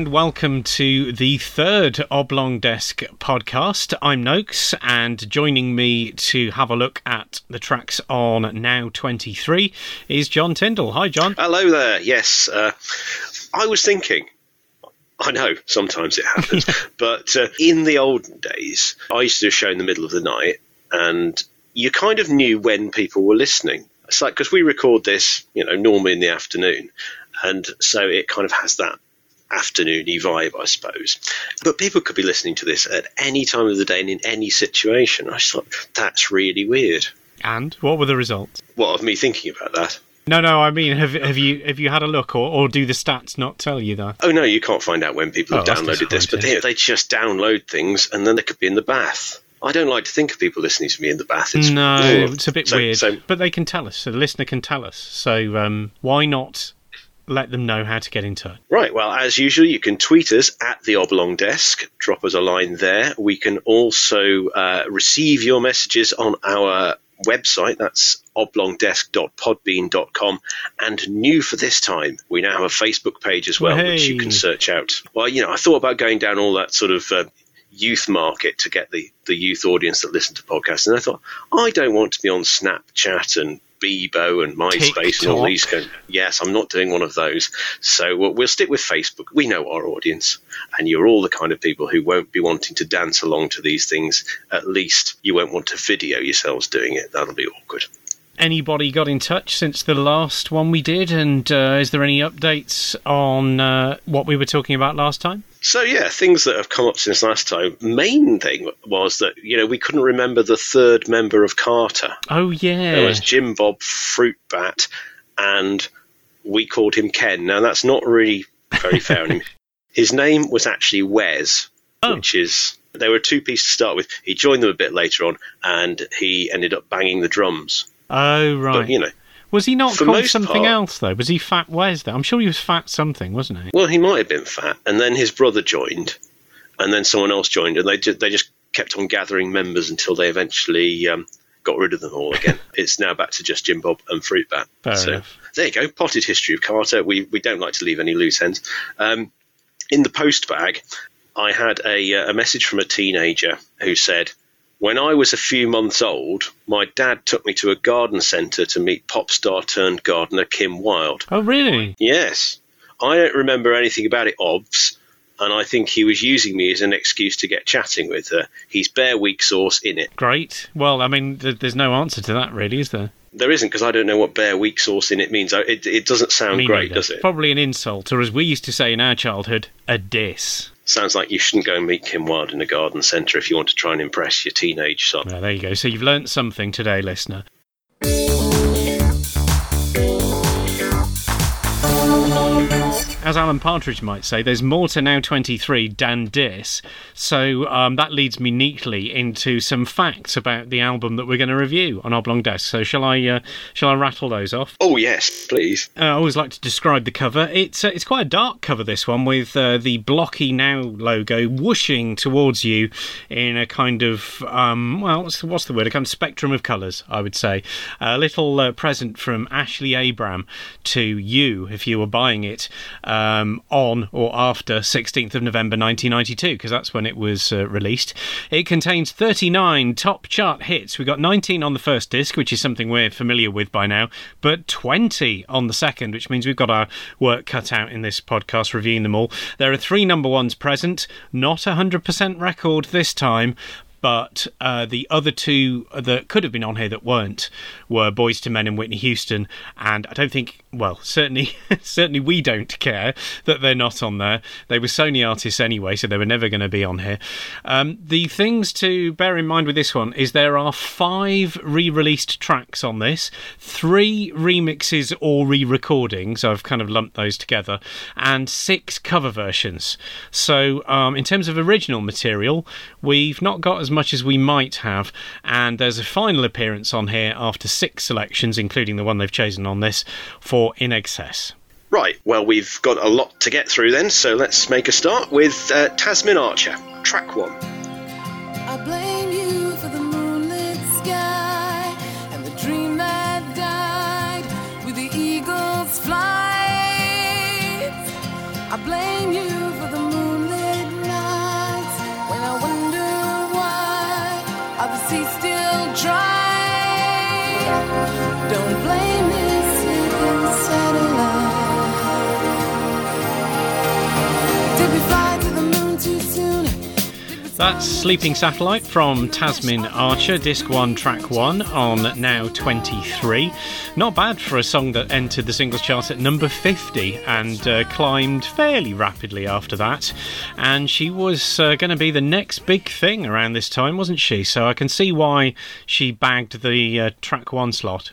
And welcome to the third Oblong Desk podcast. I'm Noakes, and joining me to have a look at the tracks on Now 23 is John Tyndall. Hi, John. Hello there. Yes, uh, I was thinking. I know sometimes it happens, but uh, in the olden days, I used to do a show in the middle of the night, and you kind of knew when people were listening. It's like because we record this, you know, normally in the afternoon, and so it kind of has that afternoony vibe, I suppose. But people could be listening to this at any time of the day and in any situation. I just thought that's really weird. And what were the results? What of me thinking about that? No, no. I mean, have have you have you had a look, or, or do the stats not tell you that? Oh no, you can't find out when people Oh, have that's downloaded this, but they, they just download things and then they could be in the bath. I don't like to think of people listening to me in the bath. It's, no, Ugh. it's a bit So- weird. So but they can tell us. So the listener can tell us. So um, why not let them know how to get in touch? Right, well, as usual, you can tweet us at the Oblong Desk. Drop us a line there. We can also uh, receive your messages on our website. That's oblongdesk.podbean.com. And new for this time, we now have a Facebook page as well, which you can search out. Well, you know, I thought about going down all that sort of. Uh, Youth market to get the, the youth audience that listen to podcasts, and I thought I don't want to be on Snapchat and Bebo and MySpace and all these. Kind yes, I'm not doing one of those. So we'll, we'll stick with Facebook. We know our audience, and you're all the kind of people who won't be wanting to dance along to these things. At least you won't want to video yourselves doing it. That'll be awkward. Anybody got in touch since the last one we did? And uh, is there any updates on uh, what we were talking about last time? So yeah, things that have come up since last time. Main thing was that you know we couldn't remember the third member of Carter. Oh yeah, There was Jim Bob Fruitbat, and we called him Ken. Now that's not really very fair on him. His name was actually Wes, Oh. which is there were two pieces to start with. He joined them a bit later on, and he ended up banging the drums. oh right. But you know, was he not for called something part- else though? Was he Fat Wes? Though I'm sure he was Fat something, wasn't he? well, he might have been fat, and then his brother joined, and then someone else joined, and they just, they just kept on gathering members until they eventually um, got rid of them all again. it's now back to just Jim Bob and Fruitbat. Fair so enough. there you go, potted history of Carter. We we don't like to leave any loose ends. Um, in the post bag, I had a uh, a message from a teenager who said. When I was a few months old, my dad took me to a garden centre to meet pop star turned gardener Kim Wilde. Oh really? Yes. I don't remember anything about it, obs, and I think he was using me as an excuse to get chatting with her. He's bare weak sauce in it. Great. Well, I mean, th- there's no answer to that, really, is there? There isn't because I don't know what bare weak sauce in it means. It, it doesn't sound Me great, neither. does it? Probably an insult, or as we used to say in our childhood, a diss. Sounds like you shouldn't go and meet Kim Wilde in a garden centre if you want to try and impress your teenage son. Well, there you go. So you've learnt something today, listener. As Alan Partridge might say, there's more to Now 23 than dis. So um, that leads me neatly into some facts about the album that we're going to review on Oblong Desk. So shall I, uh, shall I rattle those off? Oh, yes, please. Uh, I always like to describe the cover. It's uh, it's quite a dark cover. This one with uh, the blocky now logo whooshing towards you in a kind of um, well, what's the, what's the word? A kind of spectrum of colours, I would say. A little uh, present from Ashley Abram to you if you were buying it um, on or after 16th of November 1992, because that's when it was uh, released. It contains 39 top chart hits. We got 19 on the first disc, which is something we're familiar with by now, but 20 on the second, which means we've got our work cut out in this podcast reviewing them all. There are three number ones present, not a 100% record this time. But uh, the other two that could have been on here that weren't were Boyz II Men and Whitney Houston, and I don't think, well, certainly, certainly we don't care that they're not on there. They were Sony artists anyway, so they were never going to be on here. Um, the things to bear in mind with this one is there are five re-released tracks on this, three remixes or re-recordings. I've kind of lumped those together, and six cover versions. So, um, in terms of original material, we've not got as much as we might have, and there's a final appearance on here after six selections, including the one they've chosen on this for INXS. Right, well, we've got a lot to get through then, so let's make a start with uh, Tasmin Archer, track one. That's Sleeping Satellite from Tasmin Archer, Disc 1, Track 1, on Now 23. Not bad for a song that entered the singles chart at number 50 and uh, climbed fairly rapidly after that. And she was uh, going to be the next big thing around this time, wasn't she? So I can see why she bagged the uh, Track 1 slot.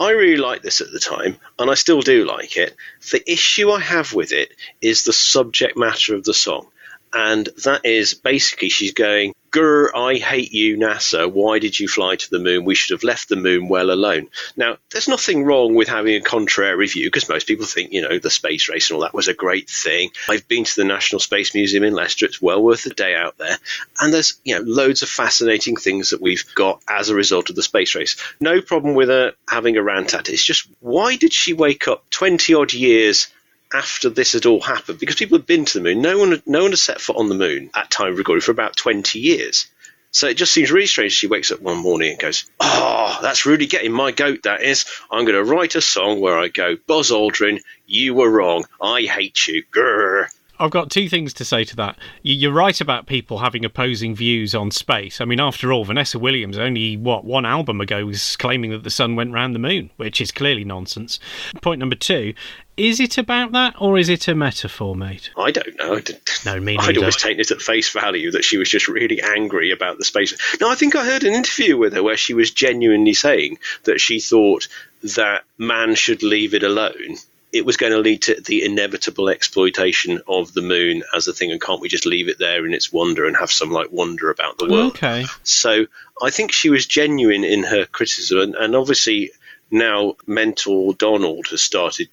I really liked this at the time, and I still do like it. The issue I have with it is the subject matter of the song. And that is basically she's going, Grr, I hate you, NASA. Why did you fly to the moon? We should have left the moon well alone. Now, there's nothing wrong with having a contrary view because most people think, you know, the space race and all that was a great thing. I've been to the National Space Museum in Leicester. It's well worth a day out there. And there's, you know, loads of fascinating things that we've got as a result of the space race. No problem with her having a rant at it. It's just, why did she wake up 20 odd years after this had all happened, because people had been to the moon, no one, had no one had set foot on the moon at time of recording for about 20 years. So it just seems really strange. She wakes up one morning and goes, "Oh, that's really getting my goat. That is. I'm going to write a song where I go, Buzz Aldrin, you were wrong. I hate you. Grr." I've got two things to say to that. You- You're right about people having opposing views on space. I mean, after all, Vanessa Williams only what one album ago was claiming that the sun went round the moon, which is clearly nonsense. Point number two: is it about that or is it a metaphor, mate? I don't know. I No, me I'd neither. always taken it at face value that she was just really angry about the space. No, I think I heard an interview with her where she was genuinely saying that she thought that man should leave it alone. It was going to lead to the inevitable exploitation of the moon as a thing, and can't we just leave it there in its wonder and have some like wonder about the world? Okay. So I think she was genuine in her criticism, and, and obviously now mentor Donald has started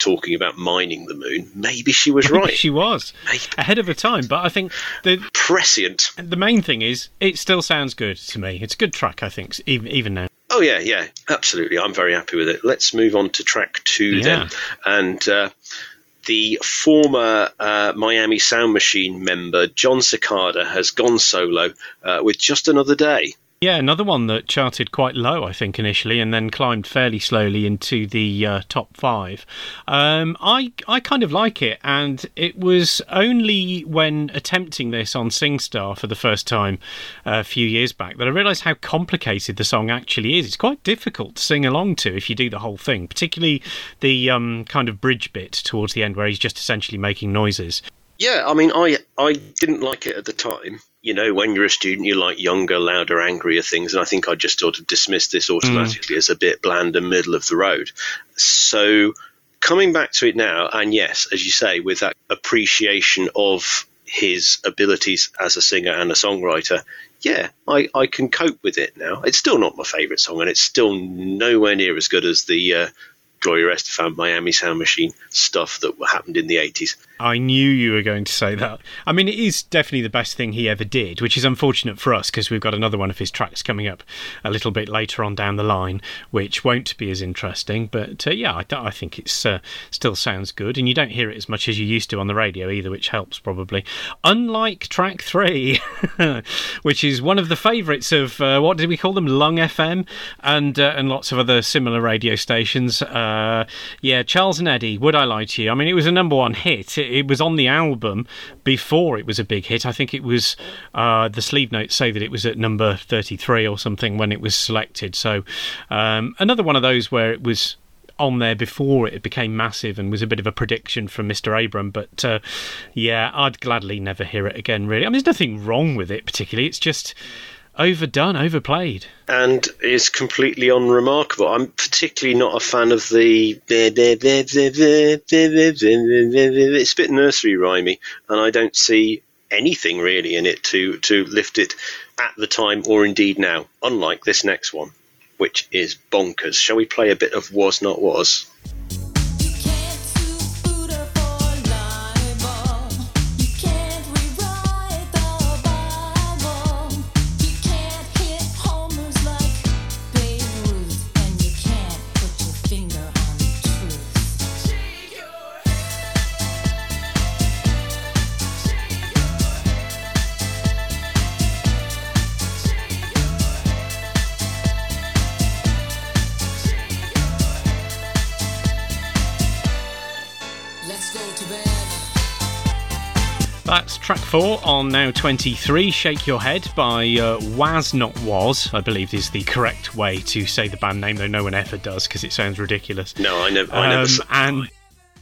talking about mining the moon. Maybe she was right. She was Maybe. ahead of her time, but I think the Prescient. the main thing is it still sounds good to me. It's a good track, I think, even even now. Oh yeah, yeah, absolutely. I'm very happy with it. Let's move on to track two Yeah. then, and uh, the former uh, Miami Sound Machine member Jon Secada has gone solo uh, with just another day. Yeah, another one that charted quite low, I think, initially, and then climbed fairly slowly into the uh, top five. Um, I I kind of like it, and it was only when attempting this on SingStar for the first time uh, a few years back that I realised how complicated the song actually is. It's quite difficult to sing along to if you do the whole thing, particularly the um, kind of bridge bit towards the end where he's just essentially making noises. Yeah, I mean, I I didn't like it at the time. You know, when you're a student, you like younger, louder, angrier things, and I think I just sort of dismissed this automatically as a bit bland and middle of the road. So, coming back to it now, and yes, as you say, with that appreciation of his abilities as a singer and a songwriter, yeah, I, I can cope with it now. It's still not my favourite song, and it's still nowhere near as good as the uh, Gloria Estefan Miami Sound Machine stuff that happened in the 80s. I knew you were going to say that. I mean, it is definitely the best thing he ever did, which is unfortunate for us because we've got another one of his tracks coming up a little bit later on down the line, which won't be as interesting. But uh, yeah, I, I think it's uh, still sounds good, and you don't hear it as much as you used to on the radio either, which helps probably. Unlike track three, which is one of the favourites of uh, what did we call them, Lung FM, and uh, and lots of other similar radio stations. Uh, yeah, Charles and Eddie. Would I lie to you? I mean, it was a number one hit. It, it was on the album before it was a big hit. I think it was uh, the sleeve notes say that it was at number thirty three or something when it was selected. So um, another one of those where it was on there before it became massive and was a bit of a prediction from Mr. Abram. But uh, yeah, I'd gladly never hear it again, really. I mean, there's nothing wrong with it particularly. It's just overdone, overplayed. and is completely unremarkable. I'm particularly not a fan of the it's a bit nursery rhymey, and I don't see anything really in it to to lift it at the time or indeed now. Unlike this next one, which is bonkers. Shall we play a bit of was not was? Four on now 23, Shake Your Head by uh, Was Not Was, I believe is the correct way to say the band name, though no one ever does because it sounds ridiculous. No, I never. I never. Um, and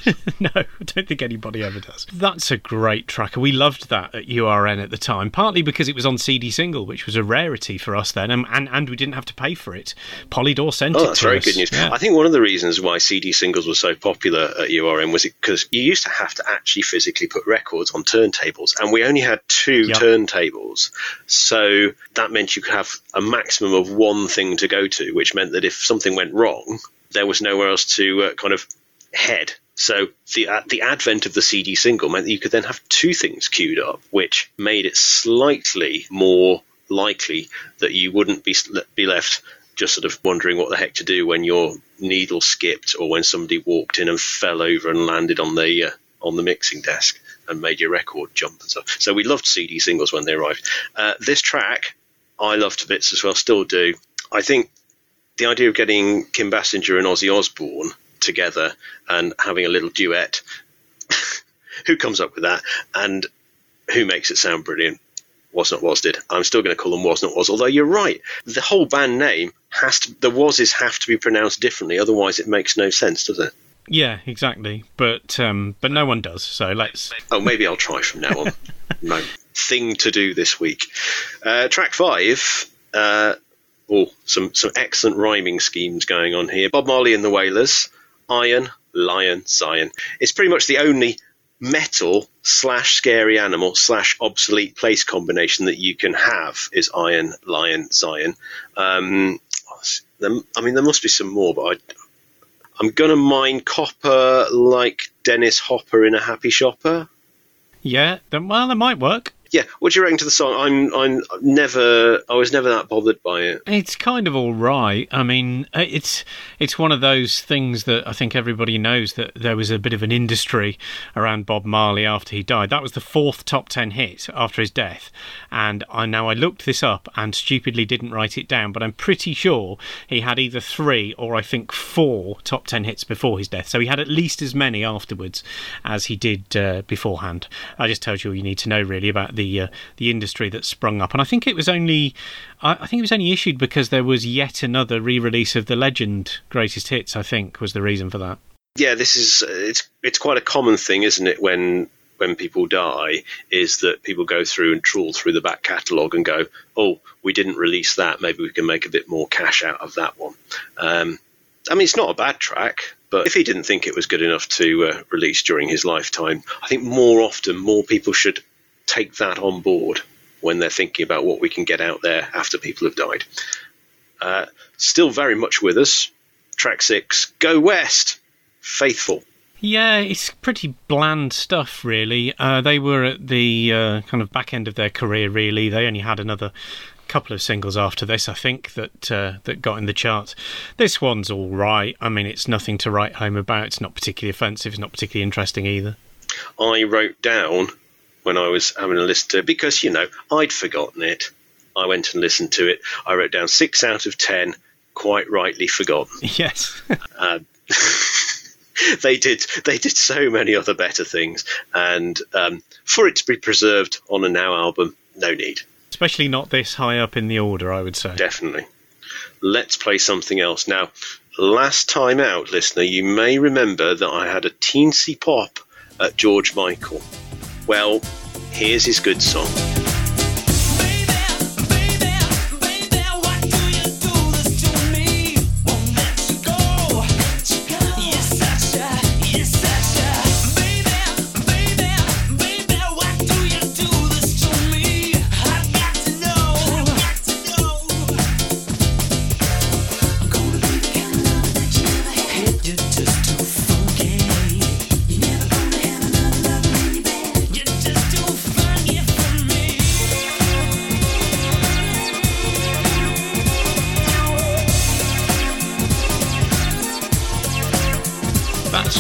no, I don't think anybody ever does. That's a great track. We loved that at URN at the time, partly because it was on CD single, which was a rarity for us then, and and, and we didn't have to pay for it. Polydor sent it Oh, that's to very us. good news. Yeah. I think one of the reasons why CD singles were so popular at URN was because you used to have to actually physically put records on turntables, and we only had two Yep. turntables. So that meant you could have a maximum of one thing to go to, which meant that if something went wrong, there was nowhere else to uh, kind of head. So the uh, the advent of the CD single meant that you could then have two things queued up, which made it slightly more likely that you wouldn't be be left just sort of wondering what the heck to do when your needle skipped or when somebody walked in and fell over and landed on the uh, on the mixing desk and made your record jump and stuff. So we loved CD singles when they arrived. Uh, this track I loved to bits as well, still do. I think the idea of getting Kim Basinger and Ozzy Osbourne together and having a little duet. who comes up with that and who makes it sound brilliant? Was not was did. I'm still going to call them was not was. Although you're right, the whole band name has to. The wases have to be pronounced differently, otherwise it makes no sense, does it? Yeah, exactly. But um, but no one does. So let's. Oh, maybe I'll try from now on. no thing to do this week. Uh, track five. Uh, oh, some some excellent rhyming schemes going on here. Bob Marley and the Wailers. Iron, lion, Zion. It's pretty much the only metal slash scary animal slash obsolete place combination that you can have is iron, lion, Zion. Um, I mean, there must be some more, but I, I'm gonna mine copper like Dennis Hopper in a Happy Shopper. Yeah, well, that might work. Yeah, what do you reckon to the song? I'm I'm never I was never that bothered by it. It's kind of all right. I mean, uh, it's it's one of those things that I think everybody knows that there was a bit of an industry around Bob Marley after he died. That was the fourth top ten hit after his death, and I know I looked this up and stupidly didn't write it down, but I'm pretty sure he had either three or I think four top ten hits before his death. So he had at least as many afterwards as he did uh, beforehand. I just tells you all you need to know really about the uh, the industry that sprung up, and I think it was only I, think it was only issued because there was yet another re-release of the Legend Greatest Hits. I think was the reason for that. Yeah, this is it's it's quite a common thing, isn't it? When when people die, is that people go through and trawl through the back catalogue and go, oh, we didn't release that. Maybe we can make a bit more cash out of that one. Um, I mean, it's not a bad track, but if he didn't think it was good enough to uh, release during his lifetime, I think more often more people should take that on board when they're thinking about what we can get out there after people have died. Uh, still very much with us. Track six, Go West, Faithful. Yeah, it's pretty bland stuff, really. Uh, they were at the uh, kind of back end of their career, really. They only had another couple of singles after this, I think, that uh, that got in the charts. This one's all right. I mean, it's nothing to write home about. It's not particularly offensive. It's not particularly interesting either. I wrote down when I was having a listen to it because, you know, I'd forgotten it. I went and listened to it. I wrote down six out of ten, quite rightly forgotten. Yes. Uh, they did they did so many other better things, and um, for it to be preserved on a now album, no need, Especially not this high up in the order, I would say. definitely. Let's play something else now. Last time out, listener, you may remember that I had a teensy pop at George Michael. Well, here's his good song.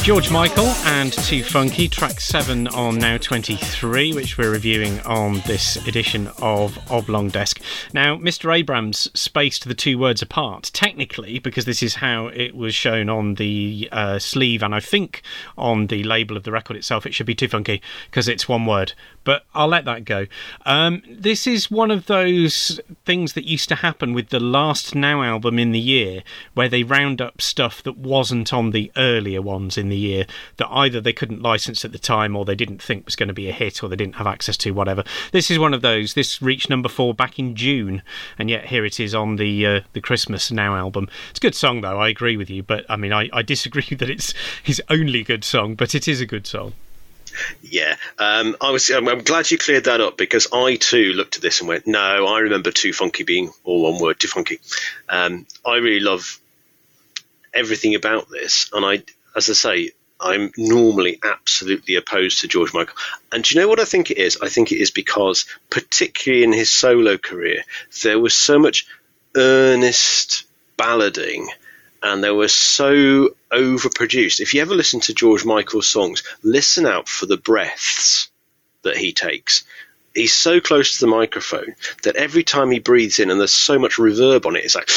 George Michael and Too Funky, track 7 on Now 23, which we're reviewing on this edition of Oblong Desk. Now, Mr. Abrams spaced the two words apart, technically, because this is how it was shown on the uh, sleeve, and I think on the label of the record itself, it should be Too Funky, because it's one word. But I'll let that go. Um, this is one of those things that used to happen with the last Now album in the year, where they round up stuff that wasn't on the earlier ones in the year that either they couldn't license at the time or they didn't think was going to be a hit or they didn't have access to, whatever. This is one of those. This reached number four back in June, and yet here it is on the uh, the Christmas Now album. It's a good song, though. I agree with you, but I mean, I, I disagree that it's his only good song, but it is a good song. Yeah, um, I was. I'm, I'm glad you cleared that up because I too looked at this and went, "No, I remember Too Funky being all one word, Too Funky." Um, I really love everything about this, and I, as I say, I'm normally absolutely opposed to George Michael. And do you know what I think it is? I think it is because, particularly in his solo career, there was so much earnest ballading and they were so overproduced. If you ever listen to George Michael's songs, listen out for the breaths that he takes. He's so close to the microphone that every time he breathes in, and there's so much reverb on it, it's like.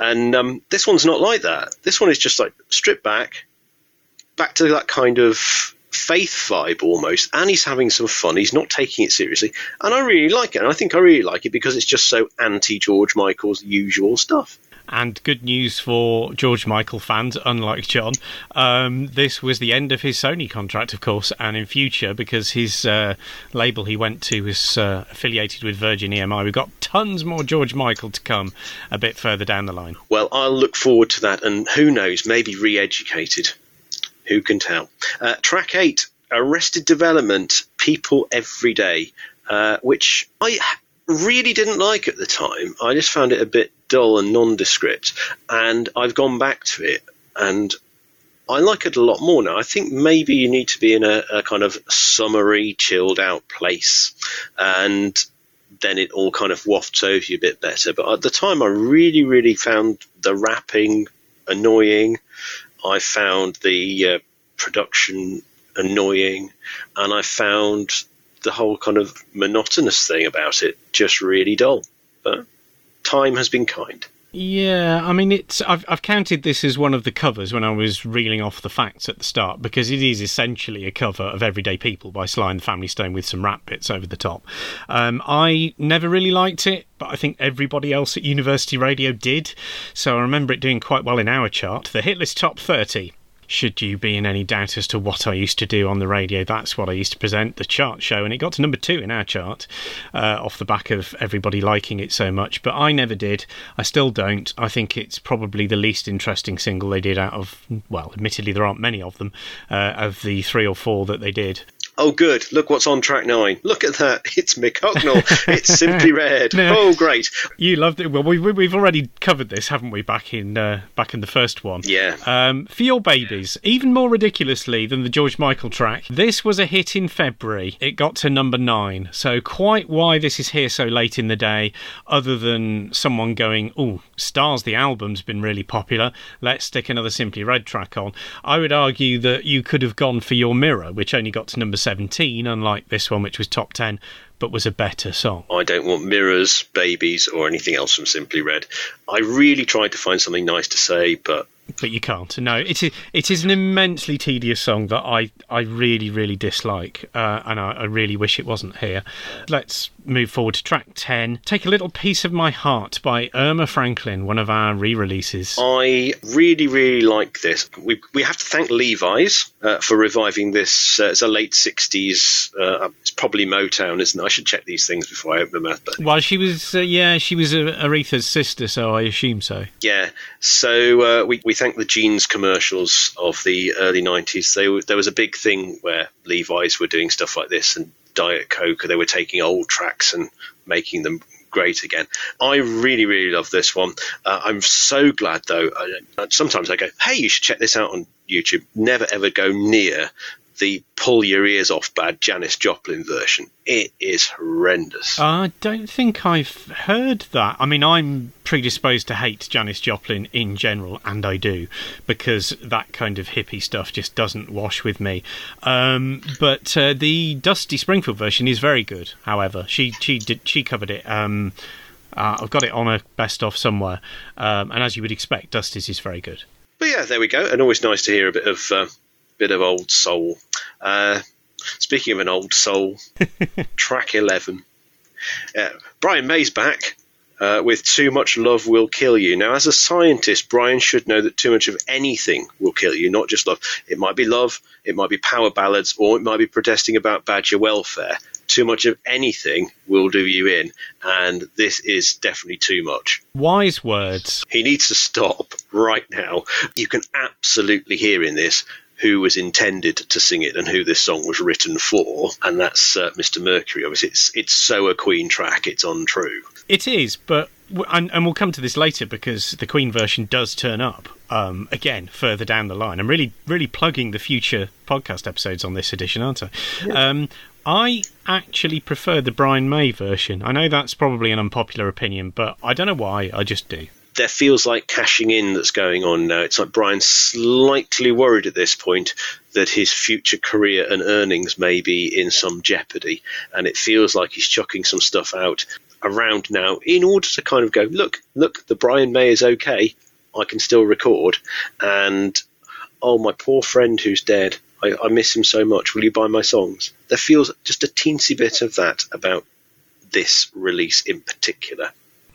And um, this one's not like that. This one is just like stripped back, back to that kind of faith vibe almost. And he's having some fun. He's not taking it seriously. And I really like it. And I think I really like it because it's just so anti George Michael's usual stuff. And good news for George Michael fans, unlike John. Um, this was the end of his Sony contract, of course, and in future, because his uh, label he went to was uh, affiliated with Virgin EMI, we've got tons more George Michael to come a bit further down the line. Well, I'll look forward to that. And who knows, maybe re educated. Who can tell? Uh, track eight Arrested Development People Every Day, uh, which I really didn't like at the time. I just found it a bit dull and nondescript. And I've gone back to it and I like it a lot more now. I think maybe you need to be in a, a kind of summery, chilled out place. And then it all kind of wafts over you a bit better. But at the time, I really, really found the rapping annoying. I found the uh, production annoying, and I found the whole kind of monotonous thing about it just really dull. But time has been kind. Yeah, I mean, it's. I've I've counted this as one of the covers when I was reeling off the facts at the start because it is essentially a cover of "Everyday People" by Sly and the Family Stone with some rap bits over the top. Um, I never really liked it, but I think everybody else at University Radio did. So I remember it doing quite well in our chart, the hit list top thirty. Should you be in any doubt as to what I used to do on the radio, that's what I used to present, the chart show, and it got to number two in our chart uh, off the back of everybody liking it so much. But I never did. I still don't. I think it's probably the least interesting single they did out of, well, admittedly, there aren't many of them, uh, of the three or four that they did. Oh, good. Look what's on track nine. Look at that. It's Mick Hucknall. it's Simply Red. No. Oh, great. You loved it. Well, we, we- we've already covered this, haven't we? Back in uh, back in the first one. Yeah. Um, for your babies, even more ridiculously than the George Michael track, this was a hit in February. It got to number nine. So quite why this is here so late in the day, other than someone going, "Oh, Stars the album's been really popular. Let's stick another Simply Red track on." I would argue that you could have gone for Your Mirror, which only got to number seventeen, unlike this one, which was top ten, but was a better song. I don't want mirrors, babies, or anything else from Simply Red. I really tried to find something nice to say, but but you can't. No, it is it is an immensely tedious song that I I really really dislike, uh, and I, I really wish it wasn't here. Let's move forward to track ten. Take a little piece of my heart by Erma Franklin, one of our re-releases. I really, really like this. We, we have to thank Levi's uh, for reviving this. Uh, it's a late 60s, uh, it's probably Motown, isn't it? I should check these things before I open my mouth. But Well, she was uh, yeah, she was uh, Aretha's sister, so I assume so. yeah, so uh, we, we thank the jeans commercials of the early 90s. They, there was a big thing where Levi's were doing stuff like this and Diet Coke, they were taking old tracks and making them great again. I really, really love this one. Uh, I'm so glad, though. I, sometimes I go, hey, you should check this out on YouTube. Never ever go near the pull your ears off bad Janis Joplin version. It is horrendous. I don't think I've heard that. I mean, I'm predisposed to hate Janis Joplin in general, and I do, because that kind of hippie stuff just doesn't wash with me. Um, but uh, the Dusty Springfield version is very good. However, she she did she covered it. Um, uh, I've got it on a best of somewhere, um, and as you would expect, Dusty's is very good. But yeah, there we go. And always nice to hear a bit of uh, bit of old soul. Uh, Speaking of an old soul, track 11. Uh, Brian May's back uh, with Too Much Love Will Kill You. Now, as a scientist, Brian should know that too much of anything will kill you, not just love. It might be love, it might be power ballads, or it might be protesting about badger welfare. Too much of anything will do you in, and this is definitely too much. Wise words. He needs to stop right now. You can absolutely hear in this who was intended to sing it and who this song was written for, and that's uh, Mr. Mercury. Obviously, it's it's so a Queen track. It's untrue. It is, but and, and we'll come to this later because the Queen version does turn up um, again further down the line. I'm really, really plugging the future podcast episodes on this edition, aren't I? Um, I actually prefer the Brian May version. I know that's probably an unpopular opinion, but I don't know why. I just do. There feels like cashing in that's going on now. It's like Brian's slightly worried at this point that his future career and earnings may be in some jeopardy, and it feels like he's chucking some stuff out around now in order to kind of go, look, look, the Brian May is okay. I can still record, and oh, my poor friend who's dead. I, I miss him so much. Will you buy my songs? There feels just a teensy bit of that about this release in particular.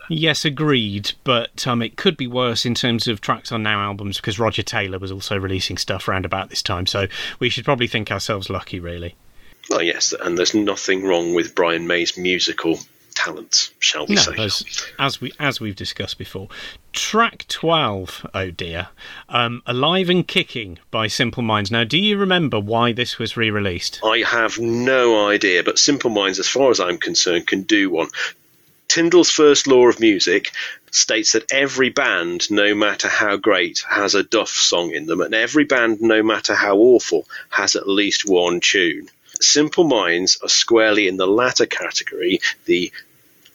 Yes, agreed, but um, it could be worse in terms of tracks on now albums because Roger Taylor was also releasing stuff around about this time, so we should probably think ourselves lucky, really. Well, yes, and there's nothing wrong with Brian May's musical talents, shall we No, say? as, as we as we've discussed before. Track twelve. Oh dear, um, "Alive and Kicking" by Simple Minds. Now, do you remember why this was re-released? I have no idea, but Simple Minds, as far as I'm concerned, can do one. Tyndall's first law of music states that every band, no matter how great, has a Duff song in them, and every band, no matter how awful, has at least one tune. Simple Minds are squarely in the latter category, the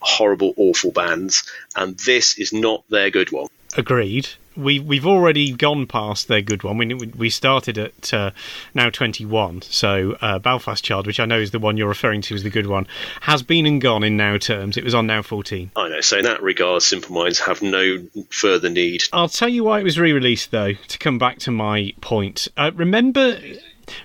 horrible, awful bands, and this is not their good one. Agreed. We we've already gone past their good one. We we started at uh, now twenty one. So uh, Belfast Child, which I know is the one you're referring to as the good one, has been and gone in now terms. It was on now fourteen. I know, so in that regard, Simple Minds have no further need. I'll tell you why it was re-released, though. To come back to my point, uh, remember,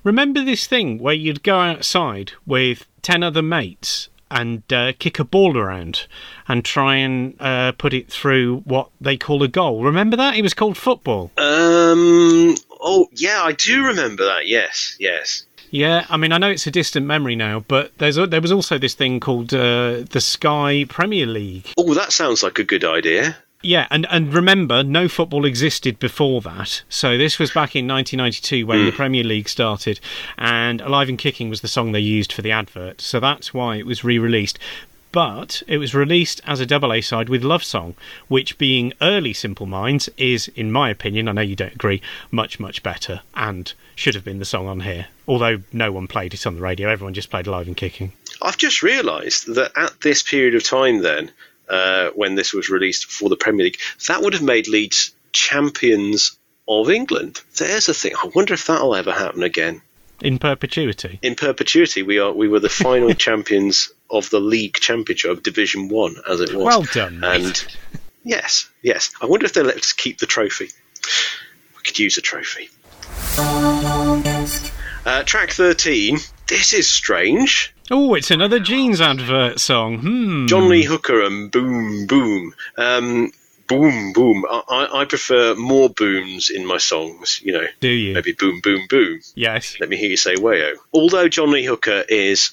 remember this thing where you'd go outside with ten other mates and uh, kick a ball around and try and uh, put it through what they call a goal. Remember that? It was called football. Um, oh, yeah, I do remember that, yes, yes. Yeah, I mean, I know it's a distant memory now, but there's a, there was also this thing called uh, the Sky Premier League. Oh, that sounds like a good idea. Yeah, and, and remember, no football existed before that. So this was back in 1992 when the hmm. Premier League started, and Alive and Kicking was the song they used for the advert. So that's why it was re released. But it was released as a double A side with Love Song, which, being early Simple Minds, is, in my opinion, I know you don't agree, much, much better and should have been the song on here. Although no one played it on the radio, everyone just played Alive and Kicking. I've just realised that at this period of time, then, uh, when this was released for the Premier League, that would have made Leeds champions of England. There's a thing. I wonder if that'll ever happen again. In perpetuity. In perpetuity, we are we were the final champions of the league championship of Division One, as it was. Well done, mate. And yes, yes. I wonder if they'll let us keep the trophy. We could use a trophy. Uh, track thirteen. This is strange. Oh, it's another jeans advert song. Hmm. John Lee Hooker and Boom Boom. Um, boom Boom. I, I prefer more booms in my songs. You know, Do you? maybe Boom Boom Boom. Yes. Let me hear you say wayo. Although John Lee Hooker is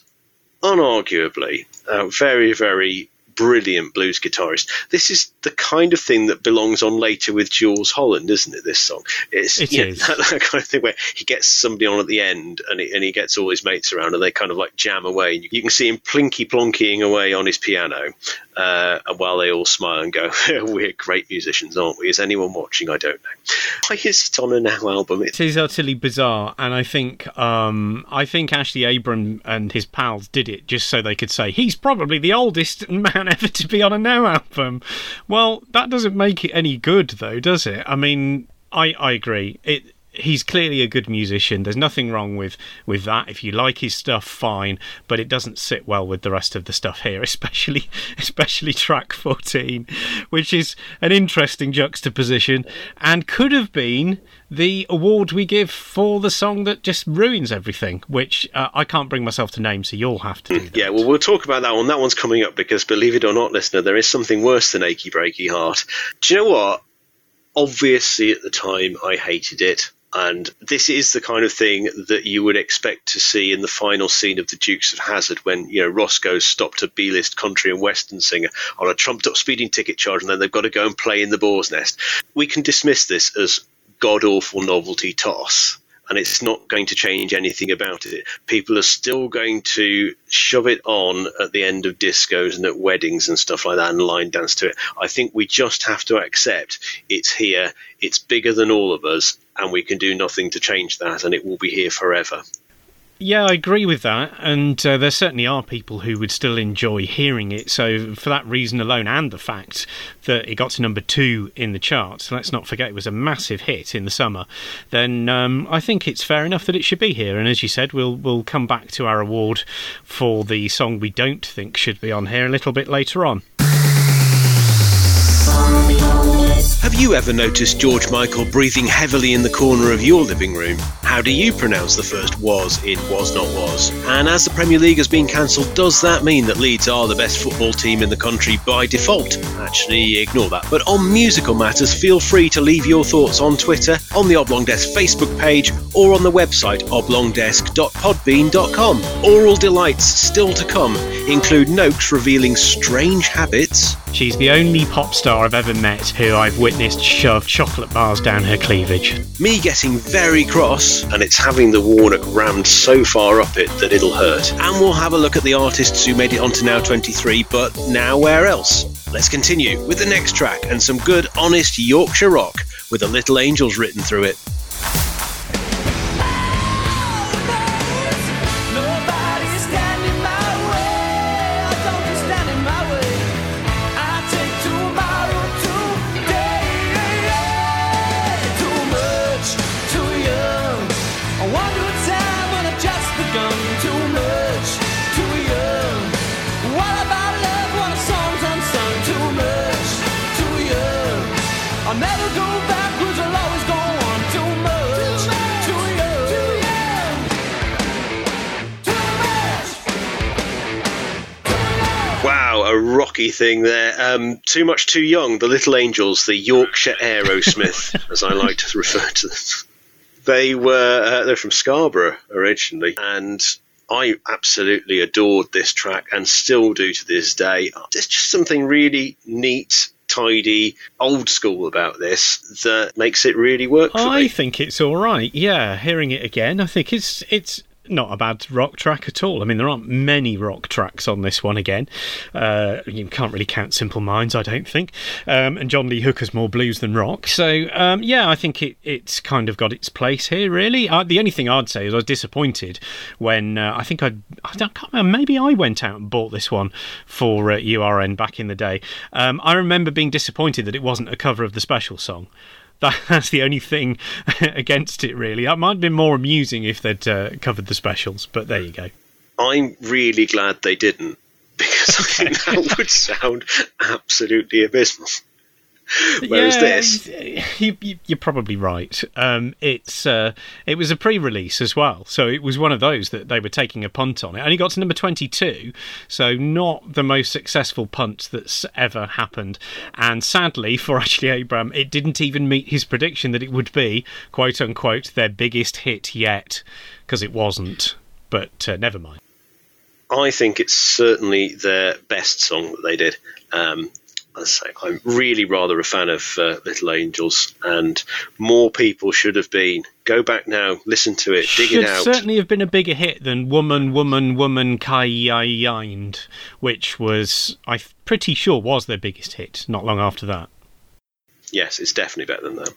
unarguably a very, very brilliant blues guitarist, this is the kind of thing that belongs on later with Jools Holland, isn't it? This song, it's It you know, that, that kind of thing where he gets somebody on at the end and he, and he gets all his mates around and they kind of like jam away. You can see him plinky plonkying away on his piano, uh, and while they all smile and go, "We're great musicians, aren't we?" Is anyone watching? I don't know. Why is it on a now album? It's It is utterly bizarre, and I think um, I think Ashley Abram and his pals did it just so they could say he's probably the oldest man ever to be on a Now album. Well, that doesn't make it any good, though, does it? I mean, I I agree. It he's clearly a good musician. There's nothing wrong with with that. If you like his stuff, fine. But it doesn't sit well with the rest of the stuff here, especially especially track 14, which is an interesting juxtaposition and could have been the award we give for the song that just ruins everything, which uh, I can't bring myself to name, so you'll have to that. Yeah, well, we'll talk about that one. That one's coming up because, believe it or not, listener, there is something worse than Achy Breaky Heart. Do you know what? Obviously, at the time, I hated it. And this is the kind of thing that you would expect to see in the final scene of The Dukes of Hazzard when, you know, Roscoe's stopped a B-list country and western singer on a trumped up speeding ticket charge and then they've got to go and play in the boar's nest. We can dismiss this as god awful novelty toss and it's not going to change anything about it. People are still going to shove it on at the end of discos and at weddings and stuff like that and line dance to it. I think we just have to accept it's here, it's bigger than all of us, and we can do nothing to change that, and it will be here forever. Yeah, I agree with that, and uh, there certainly are people who would still enjoy hearing it. So, for that reason alone, and the fact that it got to number two in the charts, let's not forget it was a massive hit in the summer. Then um, I think it's fair enough that it should be here. And as you said, we'll we'll come back to our award for the song we don't think should be on here a little bit later on. Have you ever noticed George Michael breathing heavily in the corner of your living room? How do you pronounce the first was in Was Not Was? And as the Premier League has been cancelled, does that mean that Leeds are the best football team in the country by default? Actually, ignore that. But on musical matters, feel free to leave your thoughts on Twitter, on the Oblong Desk Facebook page, or on the website oblongdesk.podbean.com. Oral delights still to come include Noakes revealing strange habits, She's the only pop star I've ever met who I've witnessed shove chocolate bars down her cleavage. me getting very cross, and it's having the Warnock rammed so far up it that it'll hurt. And we'll have a look at the artists who made it onto Now 23, but now where else? Let's continue with the next track and some good, honest Yorkshire rock with the Little Angels written through it. A rocky thing there. Um, too much, too young. The Little Angels, the Yorkshire Aerosmith, as I like to refer to them. They were uh, they're from Scarborough originally, and I absolutely adored this track and still do to this day. There's just something really neat, tidy, old school about this that makes it really work for I me. think it's all right. Yeah, hearing it again, I think it's it's not a bad rock track at all. I mean, there aren't many rock tracks on this one again. Uh, you can't really count Simple Minds, I don't think. Um, and John Lee Hooker's more blues than rock. So, um, yeah, I think it, it's kind of got its place here, really. Uh, the only thing I'd say is I was disappointed when uh, I think I'd, I don't, can't remember, maybe I went out and bought this one for uh, URN back in the day. Um, I remember being disappointed that it wasn't a cover of the special song. That, that's the only thing against it, really. It might have been more amusing if they'd uh, covered the specials, but there you go. I'm really glad they didn't because I think that would sound absolutely abysmal. Whereas yeah, this, you, you're probably right. Um, it's uh, it was a pre-release as well, so it was one of those that they were taking a punt on. It only got to number 22, so not the most successful punt that's ever happened. And sadly for Ashley Abram, it didn't even meet his prediction that it would be quote unquote their biggest hit yet, because it wasn't. But uh, never mind. I think it's certainly their best song that they did. Um, say, I'm really rather a fan of uh, Little Angels, and more people should have been. Go back now, listen to it, dig Should it out. certainly have been a bigger hit than "Woman, Woman, Woman, Kayind," which was I'm pretty sure was their biggest hit. Not long after that. Yes, it's definitely better than that.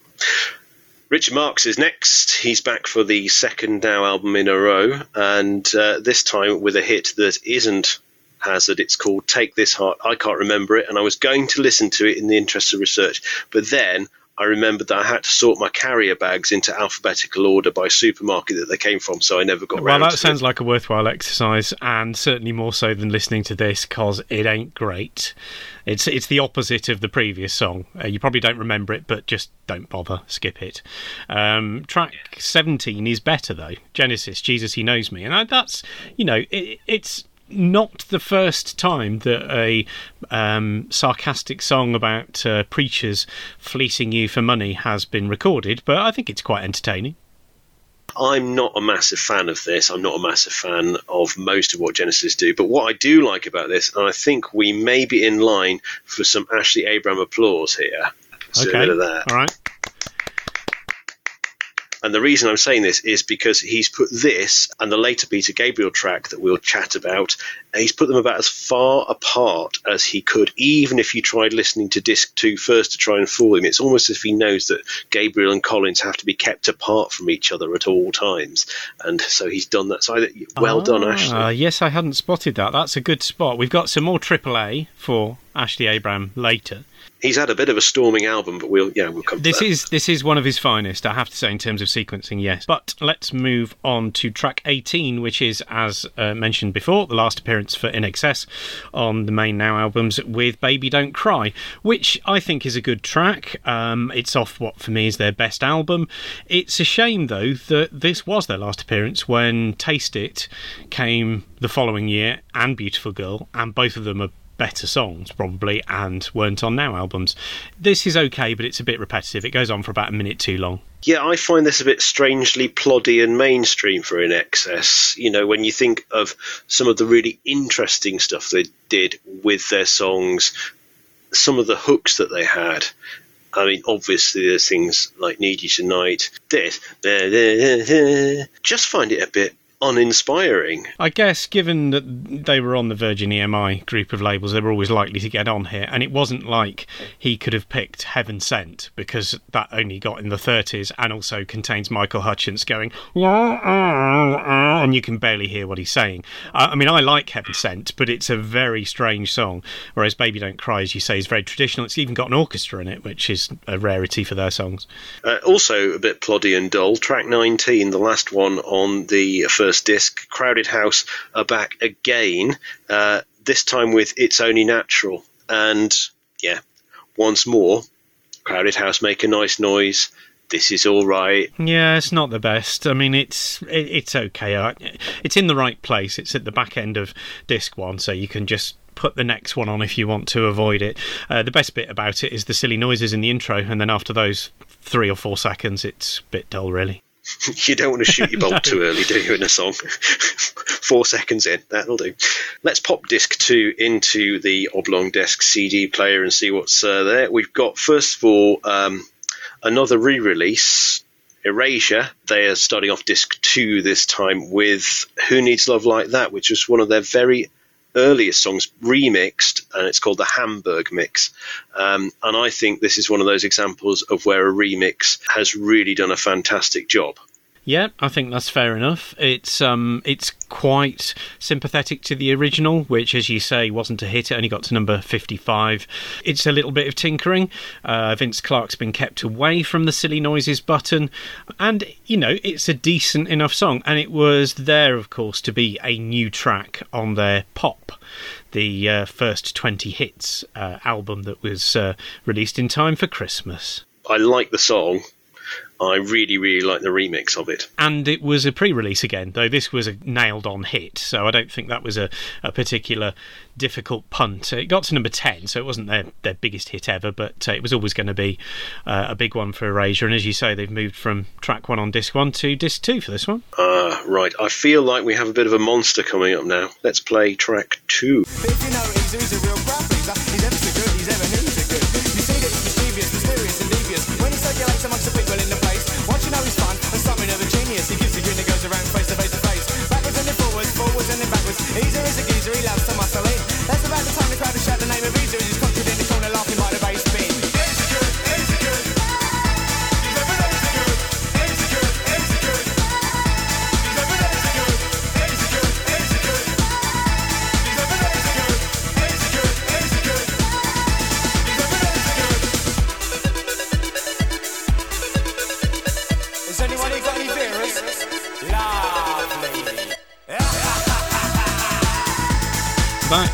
Richard Marx is next. He's back for the second now album in a row, and uh, this time with a hit that isn't Hazard. It's called Take This Heart. I can't remember it, and I was going to listen to it in the interest of research, but then I remembered that I had to sort my carrier bags into alphabetical order by supermarket that they came from, so I never got around. Well, that sounds it. like a worthwhile exercise, and certainly more so than listening to this because it ain't great. It's it's the opposite of the previous song. Uh, you probably don't remember it, but just don't bother, skip it. Um, track seventeen is better though. Genesis, Jesus, He knows me, and I, that's you know it, it's not the first time that a um, sarcastic song about uh, preachers fleecing you for money has been recorded, but I think it's quite entertaining. I'm not a massive fan of this. I'm not a massive fan of most of what Genesis do. But what I do like about this, and I think we may be in line for some Ashley Abram applause here. So a okay, bit of that. all right. And the reason I'm saying this is because he's put this and the later Peter Gabriel track that we'll chat about, he's put them about as far apart as he could, even if you tried listening to disc two first to try and fool him. It's almost as if he knows that Gabriel and Collins have to be kept apart from each other at all times. And so he's done that. So I, well done, Ashley. Ah, yes, I hadn't spotted that. That's a good spot. We've got some more AAA for Ashley Abram later. He's had a bit of a storming album, but we'll yeah we'll come. This to that. is this is one of his finest, I have to say, in terms of sequencing. Yes, but let's move on to track 18, which is, as uh, mentioned before, the last appearance for INXS on the main Now albums with "Baby Don't Cry," which I think is a good track. Um, it's off what for me is their best album. It's a shame though that this was their last appearance when "Taste It" came the following year, and "Beautiful Girl," and both of them are better songs probably and weren't on now albums this is okay but it's a bit repetitive it goes on for about a minute too long Yeah, I find this a bit strangely ploddy and mainstream for INXS. You know, when you think of some of the really interesting stuff they did with their songs, some of the hooks that they had. I mean, obviously, there's things like Need You Tonight. This, just find it a bit uninspiring. I guess, given that they were on the Virgin EMI group of labels, they were always likely to get on here. And it wasn't like he could have picked Heaven Sent because that only got in the 30s and also contains Michael Hutchence going, and you can barely hear what he's saying. I I mean, I like Heaven Sent, but it's a very strange song. Whereas Baby Don't Cry, as you say, is very traditional. It's even got an orchestra in it, which is a rarity for their songs. Uh, also, a bit ploddy and dull. Track 19, the last one on the first disc, Crowded House are back again, uh, this time with It's Only Natural. And yeah, once more, Crowded House make a nice noise. This is all right. Yeah, it's not the best. I mean, it's it, it's okay. It's in the right place. It's at the back end of disc one, so you can just put the next one on if you want to avoid it. Uh, the best bit about it is the silly noises in the intro, and then after those three or four seconds, it's a bit dull, really. you don't want to shoot your bolt too early, do you, in a song? Four seconds in, that'll do. Let's pop disc two into the oblong desk CD player and see what's uh, there. We've got, first of all, um, another re release. Erasure, they are starting off disc two this time with Who Needs Love Like That, which was one of their very earliest songs remixed, and it's called the Hamburg Mix. Um, and I think this is one of those examples of where a remix has really done a fantastic job. Yeah, I think that's fair enough. It's um, it's quite sympathetic to the original, which, as you say, wasn't a hit. It only got to number fifty-five. It's a little bit of tinkering. Uh, Vince Clarke's been kept away from the silly noises button, and you know it's a decent enough song. And it was there, of course, to be a new track on their pop. The uh, first 20 hits uh, album that was uh, released in time for Christmas. I like the song. I really, really like the remix of it. and it was a pre-release again though this was a nailed-on hit so i don't think that was a, a particular difficult punt it got to number 10 so it wasn't their, their biggest hit ever but uh, it was always going to be uh, a big one for erasure and as you say they've moved from track 1 on disc 1 to disc 2 for this one Ah, right. I feel like we have a bit of a monster coming up now. Let's play track two. Easer is a geezer, he loves to muscle in. That's about the time the crowd has shout the name of Easer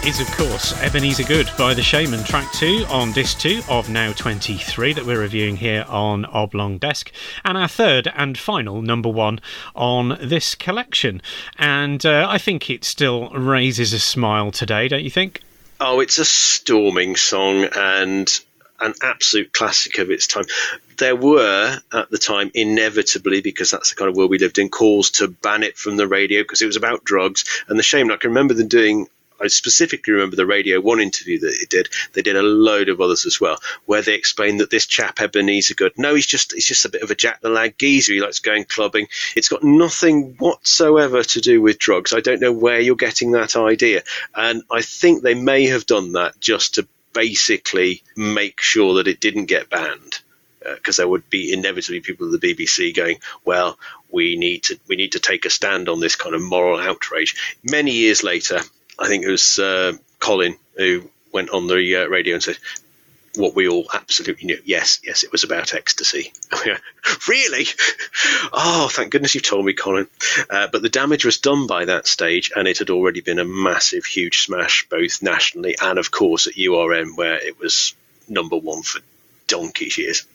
is, of course, Ebenezer Good by The Shamen, track two on disc two of Now 23 that we're reviewing here on Oblong Desk, and our third and final number one on this collection. And uh, I think it still raises a smile today, don't you think? Oh, it's a storming song and an absolute classic of its time. There were, at the time, inevitably, because that's the kind of world we lived in, calls to ban it from the radio because it was about drugs. And the shame, I can remember them doing. I specifically remember the Radio 1 interview that it did. They did a load of others as well, where they explained that this chap Ebenezer Good, no, he's just he's just a bit of a Jack the Lad geezer. He likes going clubbing. It's got nothing whatsoever to do with drugs. I don't know where you're getting that idea, and I think they may have done that just to basically make sure that it didn't get banned uh, because there would be inevitably people at the BBC going, "Well, we need to we need to take a stand on this kind of moral outrage." Many years later, I think it was uh, Colin who went on the uh, radio and said. What we all absolutely knew. Yes, yes, it was about ecstasy. really? Oh, thank goodness you told me, Colin. Uh, but the damage was done by that stage, and it had already been a massive, huge smash, both nationally and, of course, at URN, where it was number one for donkey's years.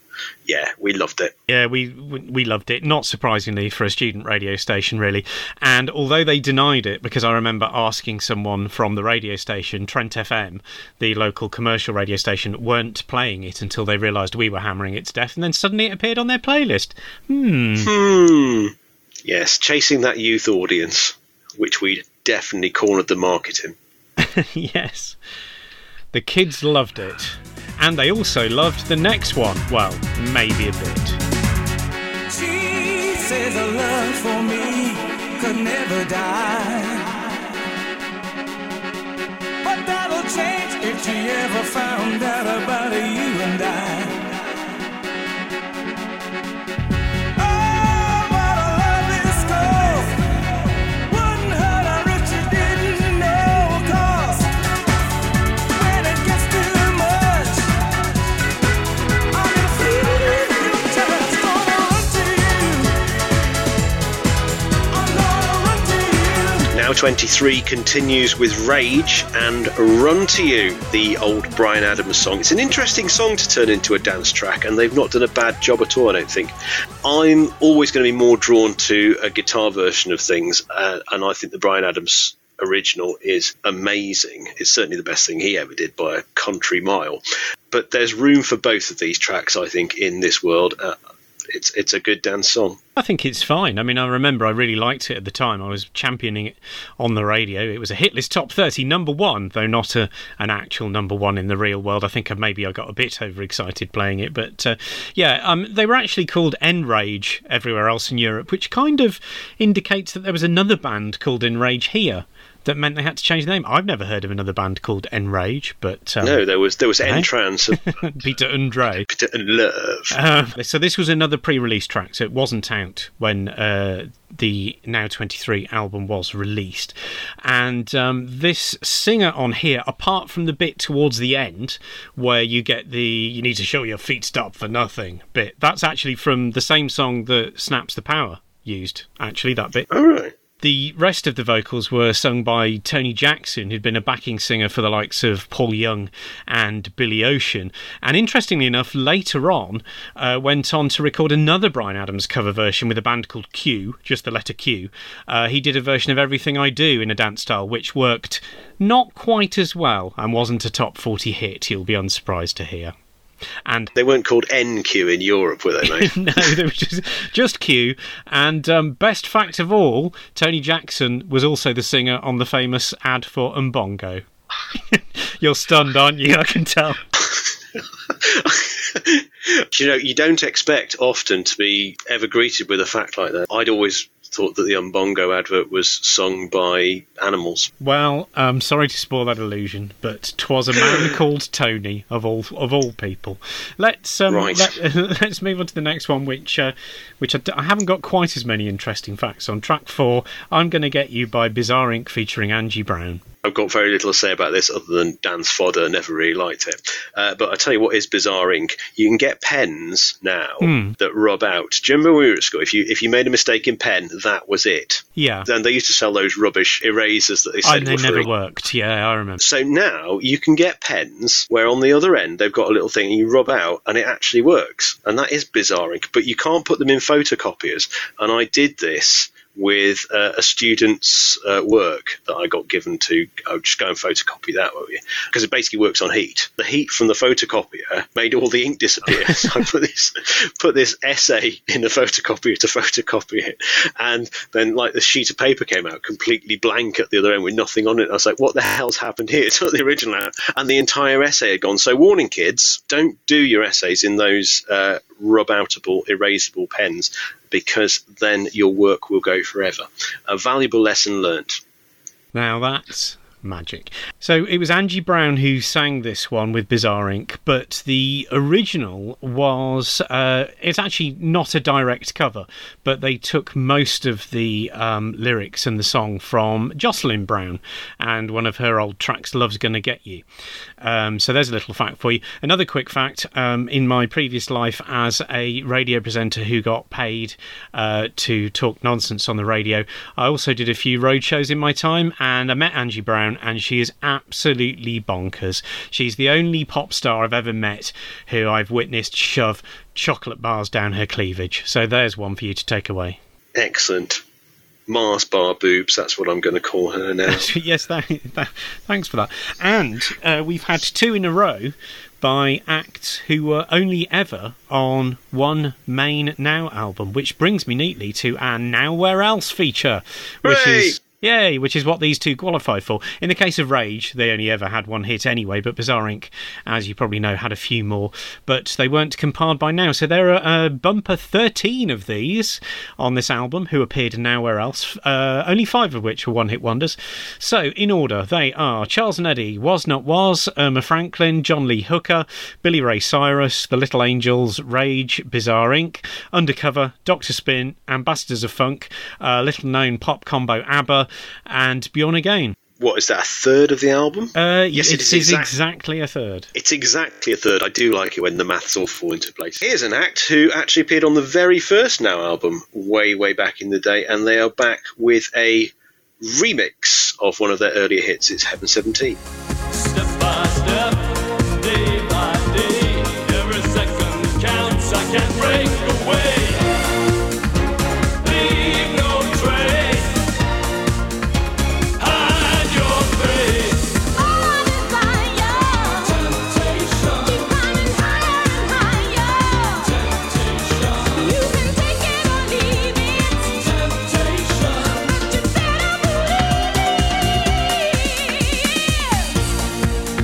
Yeah, we loved it. Yeah, we we loved it. Not surprisingly for a student radio station, really. And although they denied it, because I remember asking someone from the radio station, Trent FM, the local commercial radio station, weren't playing it until they realised we were hammering it to death, and then suddenly it appeared on their playlist. Hmm. Hmm. Yes, chasing that youth audience, which we definitely cornered the market in. yes. The kids loved it. And they also loved the next one. Well, maybe a bit. Her love for me could never die. But that'll change if she ever found out about you and I. 23 continues with Rage and Run to You, the old Bryan Adams song. It's an interesting song to turn into a dance track, and they've not done a bad job at all, I don't think. I'm always going to be more drawn to a guitar version of things, uh, and I think the Bryan Adams original is amazing. It's certainly the best thing he ever did by a country mile. But there's room for both of these tracks, I think, in this world. Uh, it's it's a good dance song. I think it's fine. I mean, I remember I really liked it at the time. I was championing it on the radio. It was a hit list top 30, number one, though not a, an actual number one in the real world. I think I, maybe I got a bit overexcited playing it. But uh, yeah, um, they were actually called Enrage everywhere else in Europe, which kind of indicates that there was another band called Enrage here. That meant they had to change the name. I've never heard of another band called Enrage, but um, No, there was there was Eh? Entrance Peter Andre. Peter and Love. Uh, so this was another pre-release track, so it wasn't out when uh, the Now 23 album was released. And um, this singer on here, apart from the bit towards the end where you get the "you need to show your feet stop for nothing" bit, that's actually from the same song that Snaps the Power used. Actually, that bit. All right. The rest of the vocals were sung by Tony Jackson, who'd been a backing singer for the likes of Paul Young and Billy Ocean. And interestingly enough, later on, uh, went on to record another Bryan Adams cover version with a band called Q, just the letter Q. Uh, he did a version of Everything I Do in a dance style, which worked not quite as well and wasn't a top 40 hit, you'll be unsurprised to hear. And They weren't called NQ in Europe, were they, mate? no, they were just, just Q. And um, best fact of all, Tony Jackson was also the singer on the famous ad for Umbongo. You're stunned, aren't you? I can tell. you know, you don't expect often to be ever greeted with a fact like that. I'd always thought that the Umbongo advert was sung by animals. Well, um, sorry to spoil that illusion, but 'twas a man called Tony of all of all people. Let's um, Right. let, let's move on to the next one, which uh, which I, d- I haven't got quite as many interesting facts on. Track four, I'm going to get you by Bizarre Inc. featuring Angie Brown. I've got very little to say about this other than Dan's fodder. Never really liked it. Uh, but I tell you what is bizarre ink. You can get pens now Hmm. that rub out. Do you remember when we were at school? If you if you made a mistake in pen, that was it. Yeah. Then they used to sell those rubbish erasers that they said And they never free. worked. Yeah, I remember. So now you can get pens where on the other end they've got a little thing and you rub out and it actually works. And that is bizarre ink, but you can't put them in photocopiers. And I did this with uh, a student's uh, work that I got given to oh, just go and photocopy that, won't you? Because it basically works on heat. The heat from the photocopier made all the ink disappear. so I put this put this essay in the photocopier to photocopy it, and then like the sheet of paper came out completely blank at the other end with nothing on it. I was like, "What the hell's happened here?" Took the original out, and the entire essay had gone. So, warning, kids, don't do your essays in those uh, rub-outable, erasable pens because then your work will go forever. A valuable lesson learnt. Now that's magic. So it was Angie Brown who sang this one with Bizarre Inc., but the original was uh, it's actually not a direct cover, but they took most of the um, lyrics and the song from Jocelyn Brown and one of her old tracks, "Love's Gonna Get You." Um, so there's a little fact for you. Another quick fact: um, in my previous life as a radio presenter who got paid uh, to talk nonsense on the radio, I also did a few road shows in my time, and I met Angie Brown, and she is absolutely bonkers. She's the only pop star I've ever met who I've witnessed shove chocolate bars down her cleavage. So there's one for you to take away. Excellent. Mars bar boobs, that's what I'm going to call her now. yes, that, that, thanks for that. And uh, we've had two in a row by acts who were only ever on one main Now album, which brings me neatly to our Now Where Else feature, which Hooray! is. Yay, which is what these two qualify for. In the case of Rage, they only ever had one hit anyway, but Bizarre Inc., as you probably know, had a few more, but they weren't compiled by now. So there are a bumper 13 of these on this album who appeared nowhere else, uh, only five of which were one hit wonders. So, in order, they are Charles and Eddie, Was Not Was, Erma Franklin, John Lee Hooker, Billy Ray Cyrus, The Little Angels, Rage, Bizarre Inc., Undercover, Dr. Spin, Ambassadors of Funk, uh, little known pop combo ABBA, and Beyond Again. What is that, a third of the album? Uh, Yes, it it is is exact- exactly a third. It's exactly a third. I do like it when the maths all fall into place. Here's an act who actually appeared on the very first Now album, way, way back in the day, and they are back with a remix of one of their earlier hits. It's Heaven 17. Step by step, day by day, every second counts. I can't break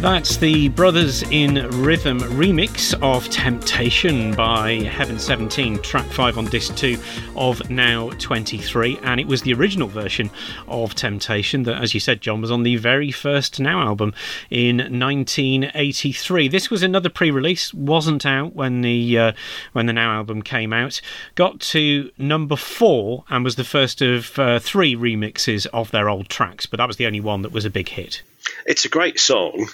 That's the Brothers in Rhythm remix of Temptation by Heaven 17, track 5 on disc 2 of Now 23. And it was the original version of Temptation that, as you said, John, was on the very first Now album in 1983. This was another pre release, wasn't out when the, uh, when the Now album came out. Got to number 4 and was the first of uh, three remixes of their old tracks, but that was the only one that was a big hit. It's a great song,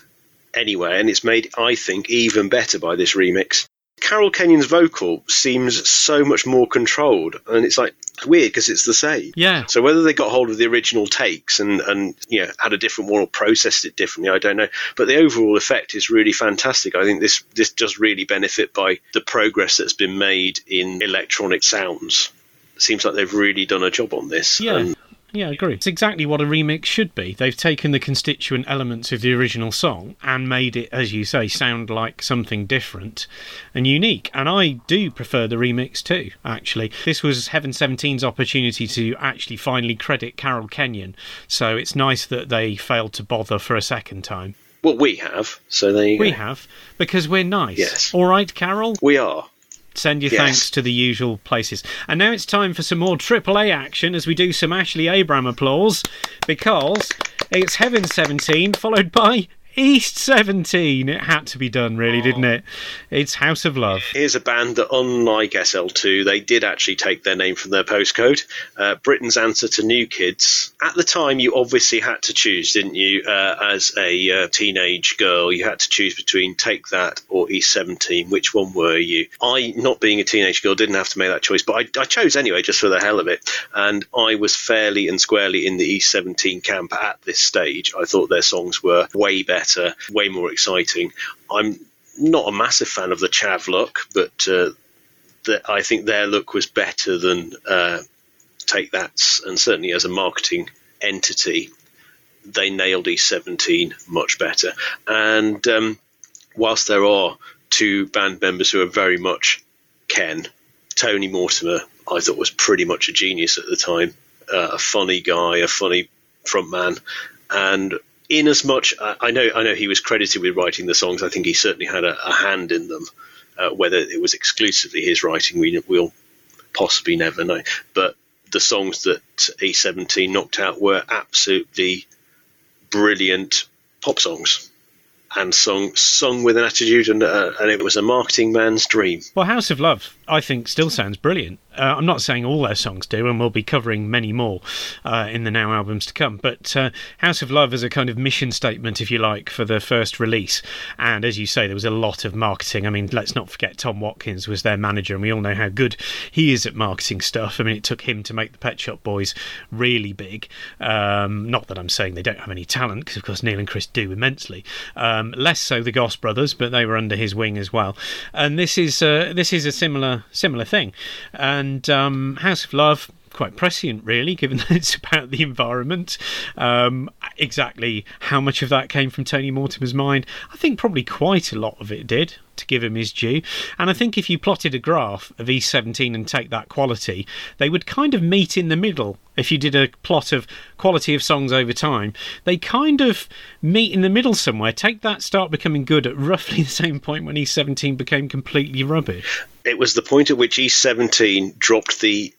anyway, and it's made, I think, even better by this remix. Carol Kenyon's vocal seems so much more controlled, and it's like weird because it's the same. Yeah. So whether they got hold of the original takes and and you know had a different one or processed it differently, I don't know. But the overall effect is really fantastic. I think this this does really benefit by the progress that's been made in electronic sounds. It seems like they've really done a job on this. Yeah. And Yeah, I agree. It's exactly what a remix should be. They've taken the constituent elements of the original song and made it, as you say, sound like something different and unique. And I do prefer the remix too, actually. This was Heaven 17's opportunity to actually finally credit Carol Kenyon, so it's nice that they failed to bother for a second time. well, we have. So there you We go. have, because we're nice. Yes. All right, Carol? We are. Send your Yes. thanks to the usual places. And now it's time for some more AAA action as we do some Ashley Abram applause because it's Heaven 17 followed by East 17. It had to be done, really, didn't it? It's House of Love. Here's a band that, unlike SL2, they did actually take their name from their postcode. Uh, Britain's answer to New Kids. At the time, you obviously had to choose, didn't you? Uh, as a uh, teenage girl, you had to choose between Take That or East 17. Which one were you? I, not being a teenage girl, didn't have to make that choice, but I, I chose anyway, just for the hell of it. And I was fairly and squarely in the East 17 camp at this stage. I thought their songs were way better, way more exciting. I'm not a massive fan of the Chav look, but uh, the, I think their look was better than uh, Take That's, and certainly as a marketing entity, they nailed E17 much better. And um, whilst there are two band members who are very much Ken, Tony Mortimer, I thought was pretty much a genius at the time, uh, a funny guy, a funny frontman, and in as much I I know I know he was credited with writing the songs. I think he certainly had a, a hand in them. Uh, whether it was exclusively his writing, we will possibly never know. But the songs that E17 knocked out were absolutely brilliant pop songs and sung sung with an attitude, and, uh, and it was a marketing man's dream. Well, House of Love, I think, still sounds brilliant. Uh, I'm not saying all their songs do, and we'll be covering many more uh, in the now albums to come. But uh, House of Love is a kind of mission statement, if you like, for the first release. And as you say, there was a lot of marketing. I mean, let's not forget Tom Watkins was their manager, and we all know how good he is at marketing stuff. I mean, it took him to make the Pet Shop Boys really big. Um, not that I'm saying they don't have any talent, because of course Neil and Chris do immensely. Um, less so the Goss brothers, but they were under his wing as well. And this is uh, this is a similar similar thing. And um, House of Love. Quite prescient, really, given that it's about the environment. Um, exactly how much of that came from Tony Mortimer's mind, I think probably quite a lot of it did, to give him his due. And I think if you plotted a graph of E17 and take that quality, they would kind of meet in the middle. If you did a plot of quality of songs over time, they kind of meet in the middle somewhere. Take that, start becoming good at roughly the same point when E17 became completely rubbish. It was the point at which E17 dropped the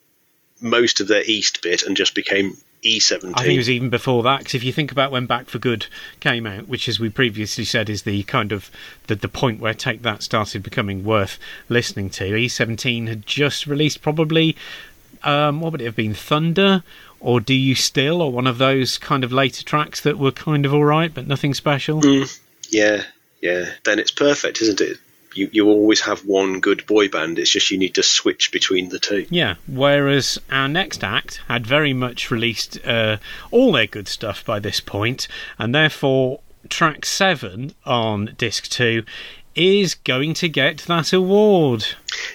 most of their East bit and just became E E17. I think it was even before that, because if you think about when Back for Good came out, which, as we previously said, is the kind of the, the point where Take That started becoming worth listening to. E17 had just released probably, um, what would it have been, Thunder or Do You Still, or one of those kind of later tracks that were kind of all right, but nothing special. Yeah, yeah. Then it's perfect, isn't it? You, you always have one good boy band. It's just you need to switch between the two. Yeah, whereas our next act had very much released uh, all their good stuff by this point, and therefore track seven on disc two is going to get that award.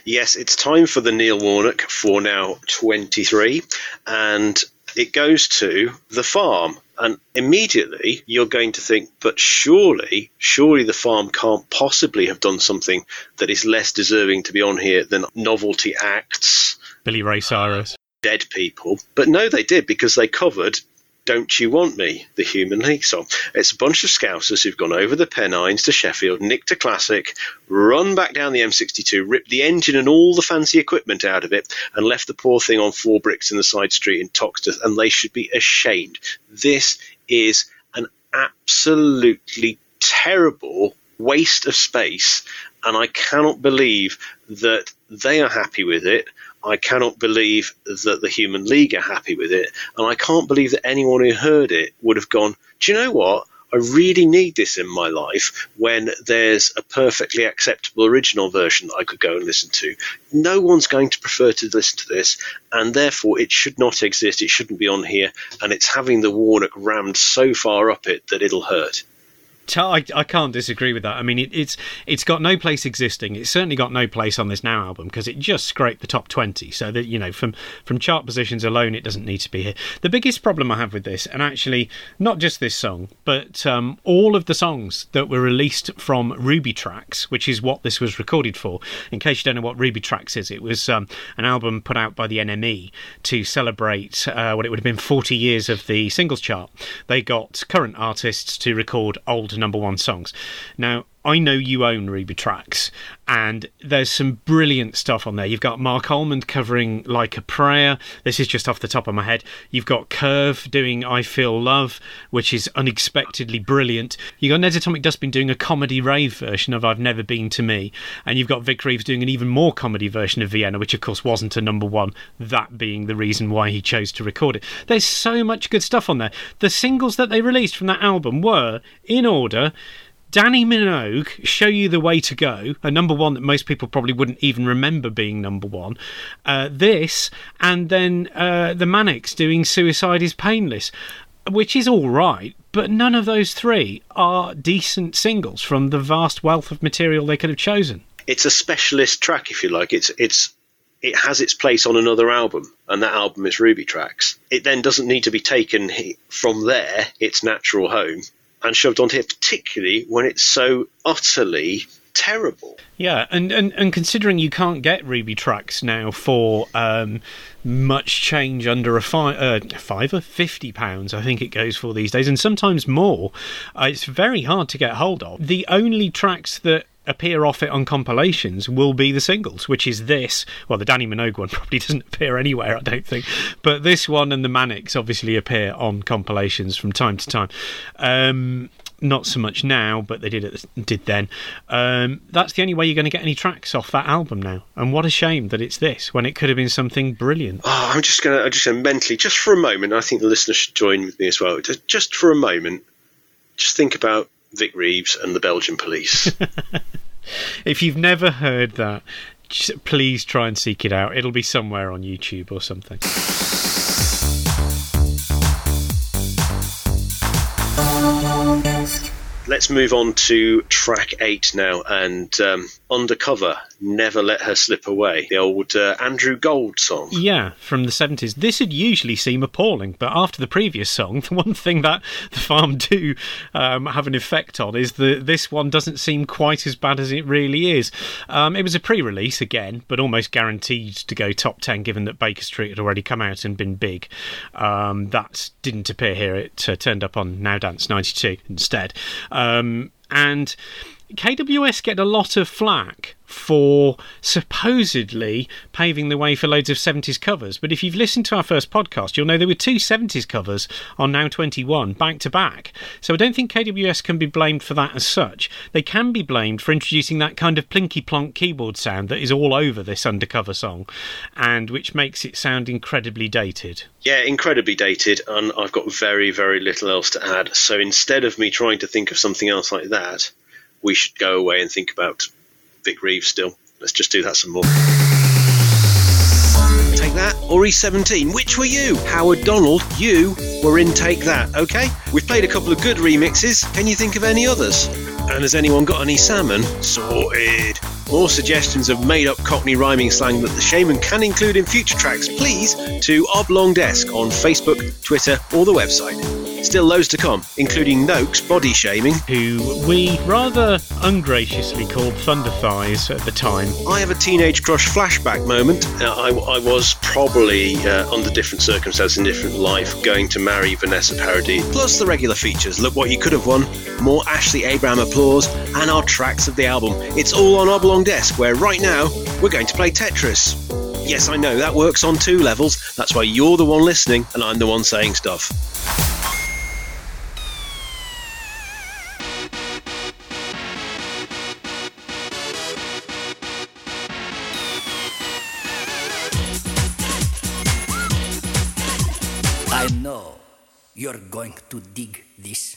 Yes, it's time for the Neil Warnock for now 23, and it goes to The Farm. And immediately you're going to think, but surely, surely the farm can't possibly have done something that is less deserving to be on here than novelty acts, Billy Ray Cyrus. dead people. But no, they did because they covered Don't You Want Me, the Human League song. It's a bunch of scousers who've gone over the Pennines to Sheffield, nicked a classic, run back down the M62, ripped the engine and all the fancy equipment out of it, and left the poor thing on four bricks in the side street in Toxteth, and they should be ashamed. This is an absolutely terrible waste of space, and I cannot believe that they are happy with it. I cannot believe that the Human League are happy with it, and I can't believe that anyone who heard it would have gone, Do you know what? I really need this in my life when there's a perfectly acceptable original version that I could go and listen to. No one's going to prefer to listen to this, and therefore it should not exist. It shouldn't be on here, and it's having the Warnock rammed so far up it that it'll hurt. I, I can't disagree with that. I mean, it, it's it's got no place existing. It's certainly got no place on this now album because it just scraped the top twenty. So that you know, from from chart positions alone, it doesn't need to be here. The biggest problem I have with this, and actually not just this song, but um, all of the songs that were released from Ruby Tracks, which is what this was recorded for. In case you don't know what Ruby Tracks is, it was um, an album put out by the NME to celebrate uh, what it would have been forty years of the singles chart. They got current artists to record old number one songs. Now, I know you own Ruby Tracks, and there's some brilliant stuff on there. You've got Marc Almond covering Like a Prayer. This is just off the top of my head. You've got Curve doing I Feel Love, which is unexpectedly brilliant. You've got Ned's Atomic Dustbin doing a comedy rave version of I've Never Been to Me. And you've got Vic Reeves doing an even more comedy version of Vienna, which of course wasn't a number one, that being the reason why he chose to record it. There's so much good stuff on there. The singles that they released from that album were, in order, Dannii Minogue, Show You the Way to Go, a number one that most people probably wouldn't even remember being number one. Uh, this, and then uh, the Manics doing Suicide is Painless, which is all right, but none of those three are decent singles from the vast wealth of material they could have chosen. It's a specialist track, if you like. It's it's it has its place on another album, and that album is Ruby Tracks. It then doesn't need to be taken from there, its natural home, and shoved onto here, particularly when it's so utterly terrible. Yeah, and, and, and considering you can't get Ruby tracks now for um, much change under a fi- uh, fifty pounds, I think it goes for these days, and sometimes more, uh, it's very hard to get hold of. The only tracks that appear off it on compilations will be the singles, which is this. Well, the Dannii Minogue one probably doesn't appear anywhere, I don't think, but this one and the Manics obviously appear on compilations from time to time. Um, not so much now, but they did did then. Um, that's the only way you're going to get any tracks off that album now. And what a shame that it's this when it could have been something brilliant. Oh, I'm just gonna, I'm just gonna mentally, just for a moment. I think the listeners should join with me as well. Just for a moment, just think about Vic Reeves and the Belgian police. If you've never heard that, please try and seek it out. It'll be somewhere on YouTube or something. Let's move on to track eight now, and um, Undercover, Never Let Her Slip Away, the old uh, Andrew Gold song. Yeah, from the 70s. This would usually seem appalling, but after the previous song, the one thing that the farm do um, have an effect on is that this one doesn't seem quite as bad as it really is. Um, it was a pre release again, but almost guaranteed to go top 10 given that Baker Street had already come out and been big. Um, that didn't appear here, it uh, turned up on Now Dance 92 instead. Um, and KWS get a lot of flack for supposedly paving the way for loads of 70s covers. But if you've listened to our first podcast, you'll know there were two 70s covers on Now 21 back to back. So I don't think KWS can be blamed for that as such. They can be blamed for introducing that kind of plinky plonk keyboard sound that is all over this undercover song and which makes it sound incredibly dated. Yeah, incredibly dated, and I've got very, very little else to add. So instead of me trying to think of something else like that, we should go away and think about Vic Reeves still. Let's just do that some more. Take that, or E17. Which were you? Howard Donald, you were in Take That, okay? We've played a couple of good remixes. Can you think of any others? And has anyone got any salmon? Sorted. More suggestions of made up Cockney rhyming slang that the Shamen can include in future tracks, please to Oblong Desk on Facebook, Twitter, or the website. Still loads to come, including Noakes body shaming. Who we rather ungraciously called Thunder Thighs at the time. I have a teenage crush flashback moment. Uh, I, I was probably, uh, under different circumstances in different life, going to marry Vanessa Paradis. Plus the regular features. Look what you could have won. More Ashley Abraham applause and our tracks of the album. It's all on Oblong Desk, where right now we're going to play Tetris. Yes, I know that works on two levels. That's why you're the one listening and I'm the one saying stuff. To dig this.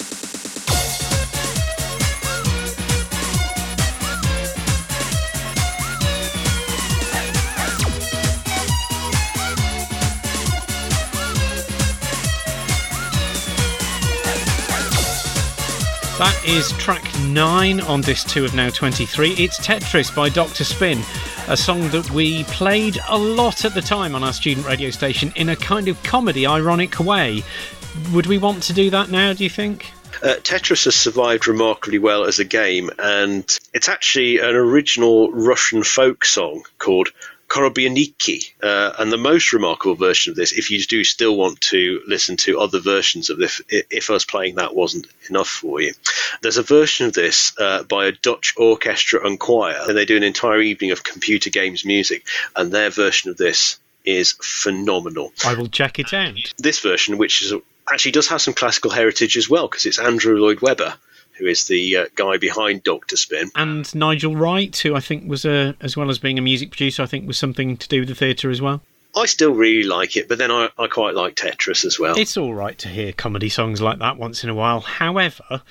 That is track 9 on this 2 of Now 23. It's Tetris by Dr. Spin, a song that we played a lot at the time on our student radio station in a kind of comedy, ironic way. Would we want to do that now, do you think? Uh, Tetris has survived remarkably well as a game, and it's actually an original Russian folk song called Korobeiniki. Uh, and the most remarkable version of this, if you do still want to listen to other versions of this, i- if us playing that wasn't enough for you, there's a version of this uh, by a Dutch orchestra and choir, and they do an entire evening of computer games music, and their version of this is phenomenal I will check it out. this version, which is actually does have some classical heritage as well, because it's Andrew Lloyd Webber who is the uh, guy behind Doctor Spin. And Nigel Wright, who I think was a, as well as being a music producer, I think was something to do with the theatre as well. I still really like it, but then I, I quite like Tetris as well. It's all right to hear comedy songs like that once in a while. However,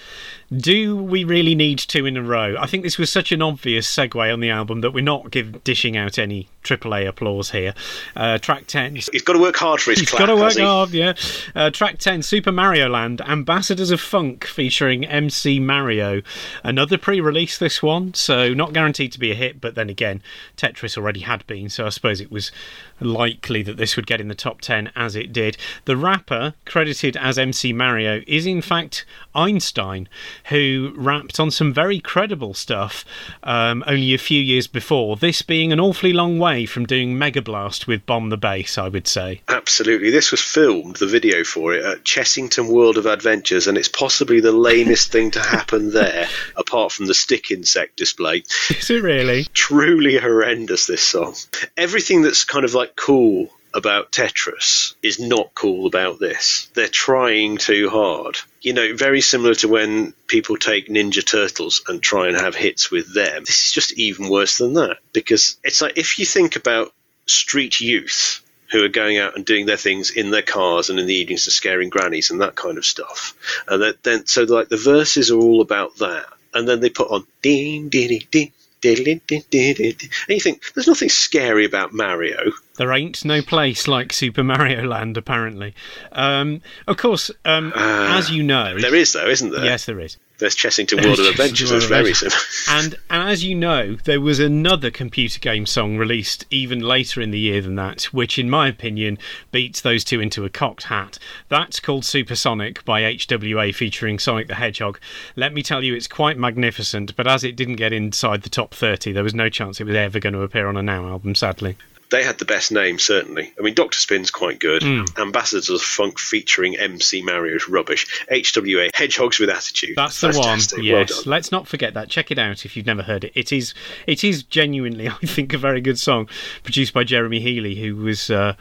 do we really need two in a row? I think this was such an obvious segue on the album that we're not give, dishing out any AAA applause here. Uh, track 10. He's got to work hard for his He's clap, got to work hard, yeah. Uh, track 10, Super Mario Land, Ambassadors of Funk, featuring MC Mario. Another pre release, this one, so not guaranteed to be a hit, but then again, Tetris already had been, so I suppose it was likely that this would get in the top 10 as it did. The rapper, credited as MC Mario, is in fact Einstein, who rapped on some very credible stuff um, only a few years before, this being an awfully long way from doing Mega Blast with Bomb the Bass, I would say. Absolutely. This was filmed, the video for it, at Chessington World of Adventures, and it's possibly the lamest thing to happen there, apart from the stick insect display. Is it really? Truly horrendous, this song. Everything that's kind of like cool about Tetris is not cool about this. They're trying too hard. You know, very similar to when people take Ninja Turtles and try and have hits with them. This is just even worse than that because it's like if you think about street youth who are going out and doing their things in their cars and in the evenings and scaring grannies and that kind of stuff. And that, then so like the verses are all about that. And then they put on ding ding ding ding And you think there's nothing scary about Mario. There ain't no place like Super Mario Land, apparently. Um, of course, um, as you know, There is though, isn't there? yes, there is. There's Chessington World of Adventures. That's very similar. And, and as you know, there was another computer game song released even later in the year than that, which, in my opinion, beats those two into a cocked hat. That's called Supersonic by HWA featuring Sonic the Hedgehog. Let me tell you, it's quite magnificent, but as it didn't get inside the top 30, there was no chance it was ever going to appear on a Now album, sadly. They had the best name, certainly. I mean, Doctor Spin's quite good. Hmm. Ambassadors of Funk featuring MC Mario's rubbish. HWA Hedgehogs with Attitude. That's the Fantastic. one. Yes, done. let's not forget that. Check it out if you've never heard it. It is it is genuinely, I think, a very good song, produced by Jeremy Healy, who was uh,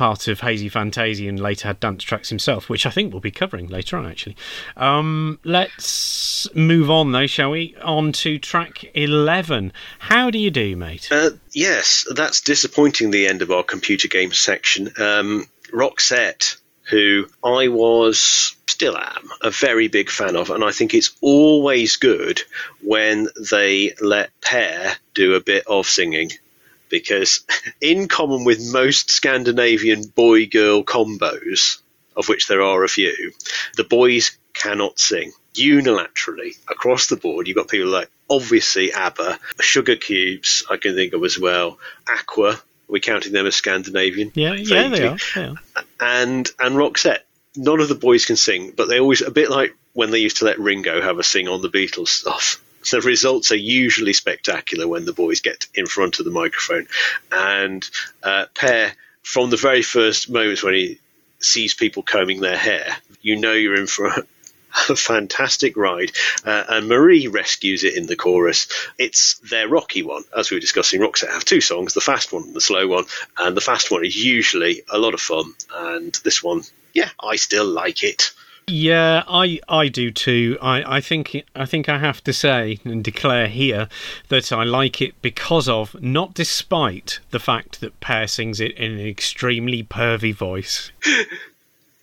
part of Haysi Fantayzee and later had dance tracks himself, which I think we'll be covering later on. Actually, um, let's move on though, shall we? On to track eleven. How do you do, mate? Uh, yes, that's disappointing. The end of our computer game section. Um, Roxette, who I was still am a very big fan of, and I think it's always good when they let Per do a bit of singing. Because, in common with most Scandinavian boy girl combos, of which there are a few, the boys cannot sing. Unilaterally, across the board, you've got people like obviously ABBA, Sugar Cubes, I can think of as well, Aqua, We're counting them as Scandinavian? Yeah, yeah, they are. They are. and and Roxette. None of the boys can sing, but they always a bit like when they used to let Ringo have a sing on the Beatles stuff. The results are usually spectacular when the boys get in front of the microphone, and uh, Per from the very first moments when he sees people combing their hair, you know you're in for a, a fantastic ride. Uh, and Marie rescues it in the chorus. It's their rocky one, as we were discussing. Roxette have two songs, the fast one and the slow one, and the fast one is usually a lot of fun, and this one, yeah, I still like it. Yeah, I I do too. I, I think I think I have to say and declare here that I like it because of, not despite the fact that Per sings it in an extremely pervy voice.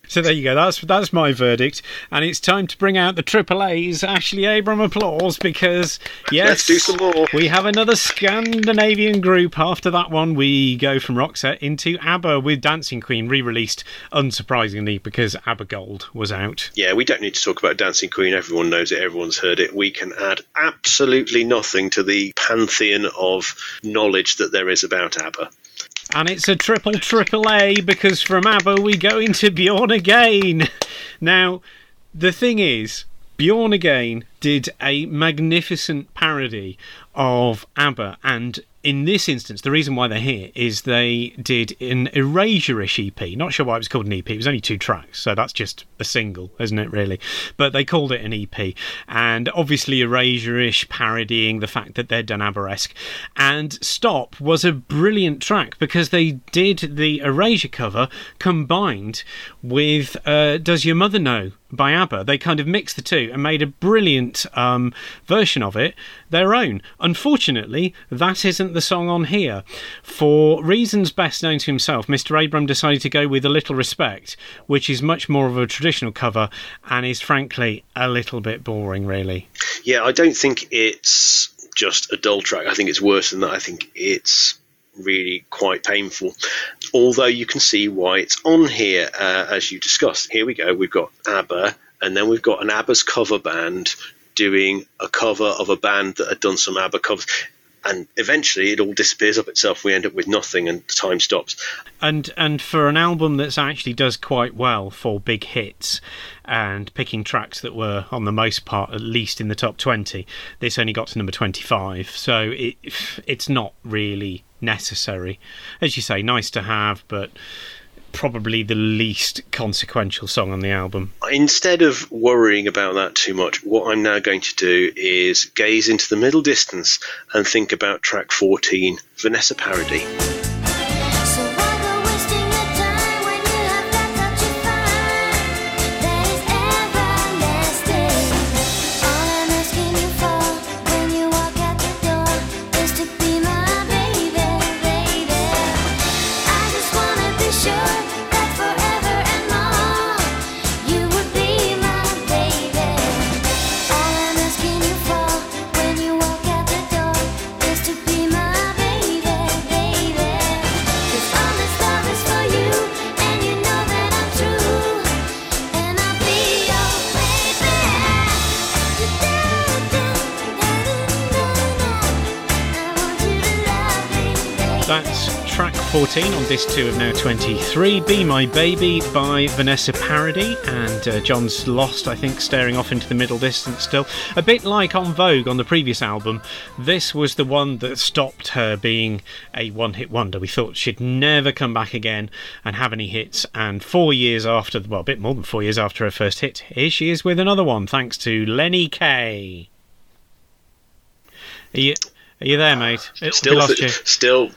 So there you go. That's that's my verdict, and it's time to bring out the triple A's. Ashley Abram applause because yes, Let's do some more. We have another Scandinavian group. After that one, we go from Roxette into ABBA with Dancing Queen, re-released unsurprisingly because ABBA Gold was out. Yeah, we don't need to talk about Dancing Queen. Everyone knows it. Everyone's heard it. We can add absolutely nothing to the pantheon of knowledge that there is about ABBA. And it's a triple triple A because from ABBA we go into Bjorn Again. Now, the thing is, Bjorn Again did a magnificent parody of ABBA and in this instance, the reason why they're here is they did an Erasure-ish EP. Not sure why it was called an EP. It was only two tracks, so that's just a single, isn't it? Really, but they called it an EP, and obviously Erasure-ish parodying the fact that they're done ABBA-esque. And "Stop" was a brilliant track because they did the Erasure cover combined with uh, "Does Your Mother Know." By ABBA. They kind of mixed the two and made a brilliant um, version of it their own. Unfortunately, that isn't the song on here. For reasons best known to himself, Mr. Abram decided to go with A Little Respect, which is much more of a traditional cover and is frankly a little bit boring, really. Yeah, I don't think it's just a dull track. I think it's worse than that. I think it's really quite painful. Although you can see why it's on here, uh, as you discussed. Here we go. We've got ABBA, and then we've got an ABBA's cover band doing a cover of a band that had done some ABBA covers. And eventually, it all disappears up itself. We end up with nothing, and time stops. And and for an album that's actually does quite well for big hits and picking tracks that were on the most part at least in the top 20 this only got to number 25 so it it's not really necessary as you say nice to have but probably the least consequential song on the album Instead of worrying about that too much, what I'm now going to do is gaze into the middle distance and think about track 14, Vanessa Paradis. 14 on disc 2 of now 23 Be My Baby by Vanessa Paradis and uh, John's lost I think staring off into the middle distance still. A bit like En Vogue on the previous album. This was the one that stopped her being a one hit wonder. We thought she'd never come back again and have any hits. And 4 years after well a bit more than 4 years after her first hit here she is with another one thanks to Lenny Kay are you are you there, mate? Still, lost you. still,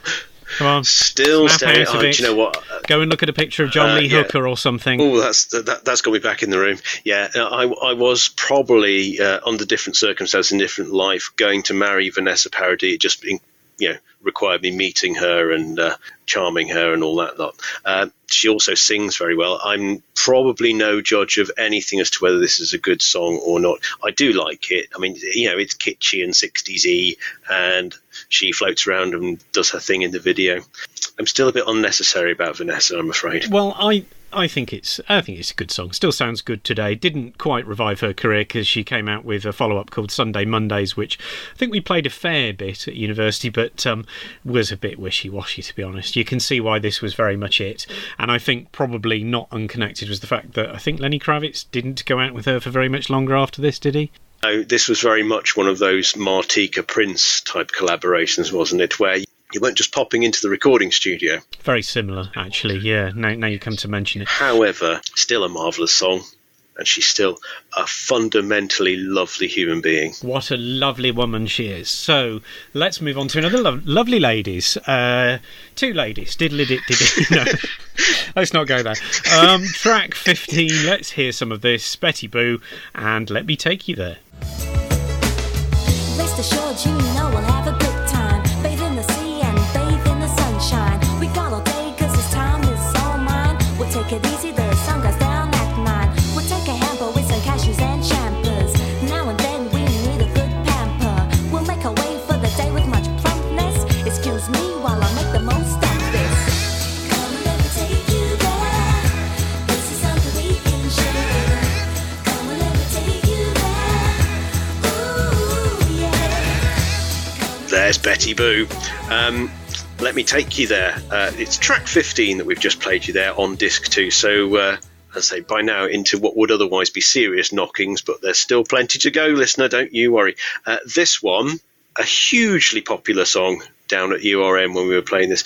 Come on. still Snap staring. Oh, do you know what? Go and look at a picture of John Uh, Lee yeah. Hooker or something. Oh, that's that, that's got me back in the room. Yeah, uh, I, I was probably uh, under different circumstances in different life going to marry Vanessa Paradis. It just in, you know required me meeting her and uh, charming her and all that lot. Uh, she also sings very well. I'm probably no judge of anything as to whether this is a good song or not. I do like it. I mean, you know, it's kitschy and 60s y, and she floats around and does her thing in the video. I'm still a bit unnecessary about Vanessa, I'm afraid. Well, I I think it's I think it's a good song. Still sounds good today. Didn't quite revive her career because she came out with a follow up called Sunday Mondays, which I think we played a fair bit at university, but um, was a bit wishy washy to be honest. You can see why this was very much it, and I think probably not unconnected was the fact that I think Lenny Kravitz didn't go out with her for very much longer after this, did he? So this was very much one of those Martika Prince type collaborations, wasn't it? Where you weren't just popping into the recording studio. Very similar, actually. Yeah. Now, now you come to mention it. However, still a marvellous song, and she's still a fundamentally lovely human being. What a lovely woman she is. So let's move on to another lo- lovely ladies. Uh, two ladies. Diddly did did. No, let's not go there. Um, track 15. Let's hear some of this. Betty Boo, and let me take you there. Rest assured, you know we'll have a good There's Betty Boo. Um, let me take you there. Uh, it's track 15 that we've just played you there on disc two. So uh, as I say, by now into what would otherwise be serious knockings, but there's still plenty to go, listener. Don't you worry. Uh, this one, a hugely popular song down at URN when we were playing this,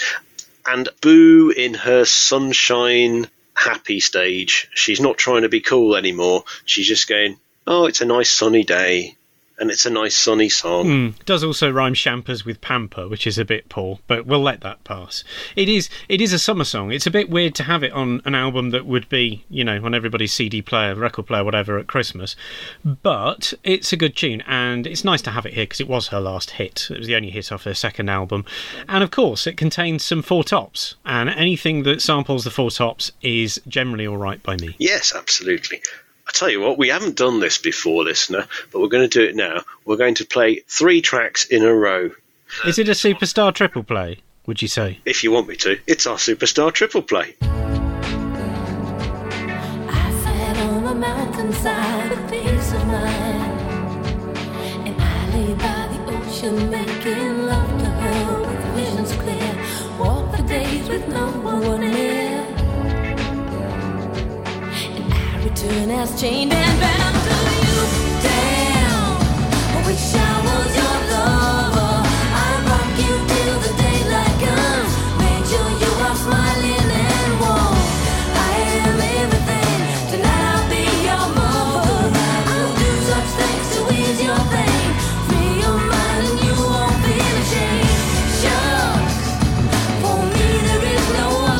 and Boo in her sunshine happy stage. She's not trying to be cool anymore. She's just going, "Oh, it's a nice sunny day." And it's a nice sunny song. Hmm. Does also rhyme champers with pamper, which is a bit poor, but we'll let that pass. It is it is a summer song. It's a bit weird to have it on an album that would be, you know, on everybody's CD player, record player, whatever at Christmas. But it's a good tune, and it's nice to have it here because it was her last hit. It was the only hit off her second album, and of course, it contains some four tops, and anything that samples the four tops is generally all right by me. Yes, absolutely. I tell you what, we haven't done this before, listener, but we're going to do it now. We're going to play three tracks in a row. Is it a superstar triple play? Would you say? If you want me to, it's our superstar triple play. I sat on a mountainside with peace of mind. And I lay by the ocean making love to her with visions clear. Walked for days with no one near. Return as chained and bound to you. Damn, I wish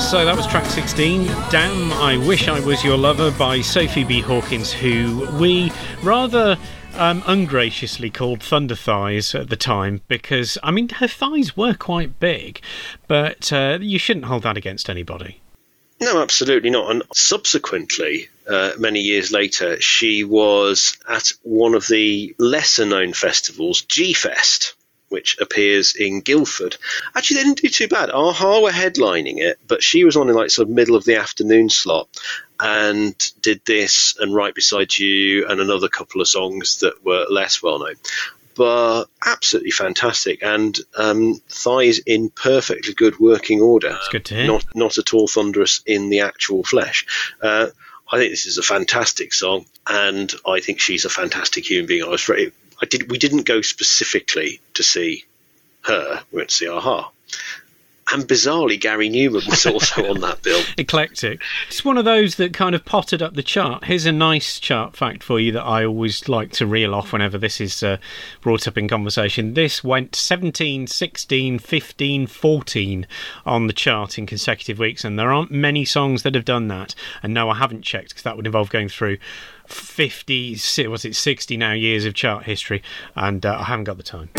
So that was track 16, Damn I Wish I Was Your Lover by Sophie B. Hawkins, who we rather um, ungraciously called Thunder Thighs at the time because, I mean, her thighs were quite big, but uh, you shouldn't hold that against anybody. No, absolutely not. And subsequently, uh, many years later, she was at one of the lesser known festivals, GuilFest, which appears in Guildford. Actually, they didn't do too bad. Aha were headlining it, but she was on in like sort of middle of the afternoon slot and did this and Right Beside You and another couple of songs that were less well known. But absolutely fantastic, and um, thighs in perfectly good working order. It's good to hear. Not not at all thunderous in the actual flesh. Uh, I think this is a fantastic song, and I think she's a fantastic human being. I was very, I did. We didn't go specifically to see her. We went to see Aha, and bizarrely, Gary Numan was also on that bill. Eclectic. It's one of those that kind of potted up the chart. Here's a nice chart fact for you that I always like to reel off whenever this is uh, brought up in conversation. This went 17, 16, 15, 14 on the chart in consecutive weeks, and there aren't many songs that have done that. And no, I haven't checked because that would involve going through 50, si- was it 60 now years of chart history, and uh, I haven't got the time.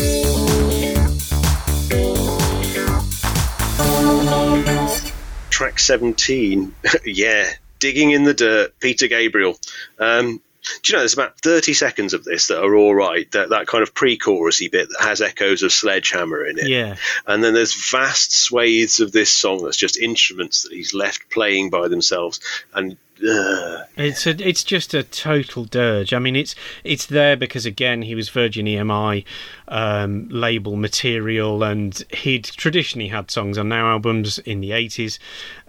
Track 17, yeah, Digging in the Dirt, Peter Gabriel. Um, do you know there's about 30 seconds of this that are all right, that, that kind of pre chorusy bit that has echoes of Sledgehammer in it. Yeah. And then there's vast swathes of this song that's just instruments that he's left playing by themselves. And uh, It's a, it's just a total dirge. I mean, it's it's there because again he was Virgin EMI um, label material, and he'd traditionally had songs on Now albums in the eighties,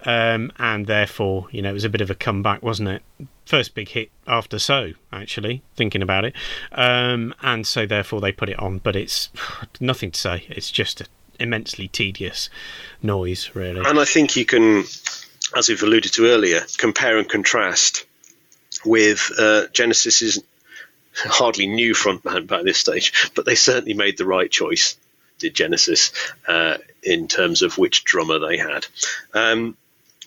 um, and therefore you know it was a bit of a comeback, wasn't it? First big hit after So, actually thinking about it, um, and so therefore they put it on. But it's nothing to say. It's just an immensely tedious noise, really. and I think you can, as we've alluded to earlier, compare and contrast with uh, Genesis's hardly new frontman by this stage, but they certainly made the right choice, did Genesis, uh, in terms of which drummer they had. Um,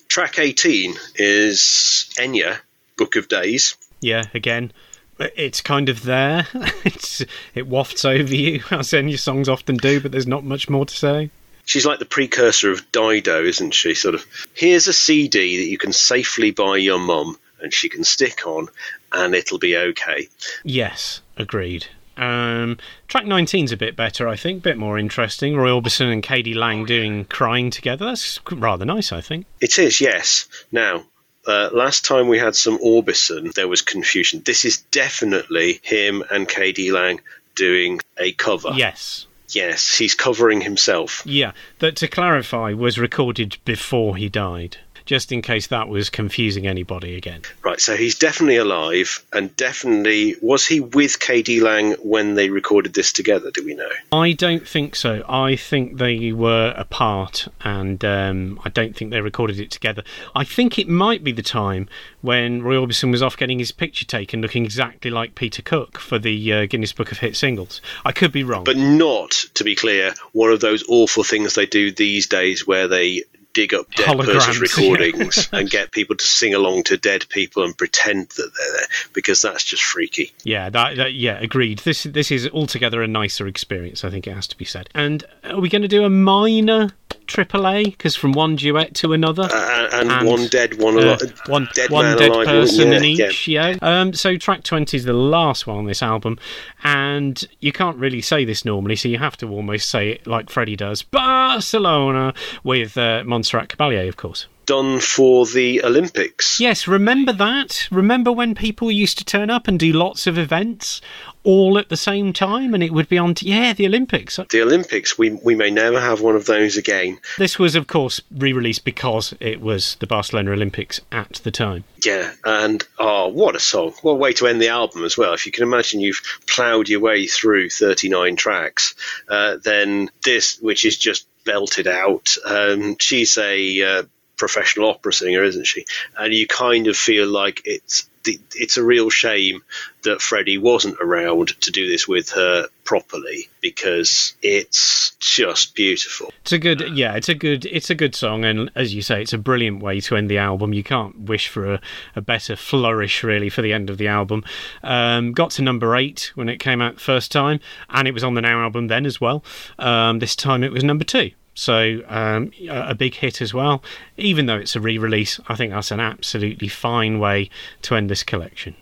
track 18 is Enya, Book of Days. Yeah, again, it's kind of there. it's it wafts over you, as Enya songs often do, but there's not much more to say. She's like the precursor of Dido, isn't she? Sort of, here's a CD that you can safely buy your mum and she can stick on and it'll be okay. Yes, agreed. Um, track 19's a bit better, I think, a bit more interesting. Roy Orbison and KD Lang doing crying together. That's rather nice, I think. It is, yes. Now, uh, last time we had some Orbison, there was confusion. This is definitely him and KD Lang doing a cover. Yes. Yes, he's covering himself. Yeah, that to clarify was recorded before he died. Just in case that was confusing anybody again. Right, so he's definitely alive, and definitely was he with KD Lang when they recorded this together? Do we know? I don't think so. I think they were apart, and um, I don't think they recorded it together. I think it might be the time when Roy Orbison was off getting his picture taken, looking exactly like Peter Cook for the uh, Guinness Book of Hit Singles. I could be wrong. But not, to be clear, one of those awful things they do these days where they dig up dead Holograms, person's yeah. recordings and get people to sing along to dead people and pretend that they're there because that's just freaky. Yeah, that, that yeah, agreed. This this is altogether a nicer experience. I think it has to be said. And are we going to do a minor triple A? Because from one duet to another, Uh, and, And, one dead, one uh, alive. one dead one dead alive, person yeah, in yeah. each. Yeah. Um. So track twenty is the last one on this album, and you can't really say this normally, so you have to almost say it like Freddie does. Barcelona with uh, Montserrat Caballé, of course. Done for the Olympics. Yes, remember that? Remember when people used to turn up and do lots of events all at the same time, and it would be on, t- yeah, the Olympics. The Olympics, we, we may never have one of those again. This was, of course, re released because it was the Barcelona Olympics at the time. Yeah, and oh, what a song. What a way to end the album as well. If you can imagine you've ploughed your way through 39 tracks, uh, then this, which is just belted out, um, she's a uh, professional opera singer, isn't she? And you kind of feel like it's. It's a real shame that Freddie wasn't around to do this with her properly because it's just beautiful. It's a good, yeah, it's a good, it's a good song, and as you say, it's a brilliant way to end the album. You can't wish for a, a better flourish, really, for the end of the album. Um, got to number eight when it came out first time, and it was on the Now album then as well. Um, this time it was number two. So um, a big hit as well. Even though it's a re-release, I think that's an absolutely fine way to end this collection.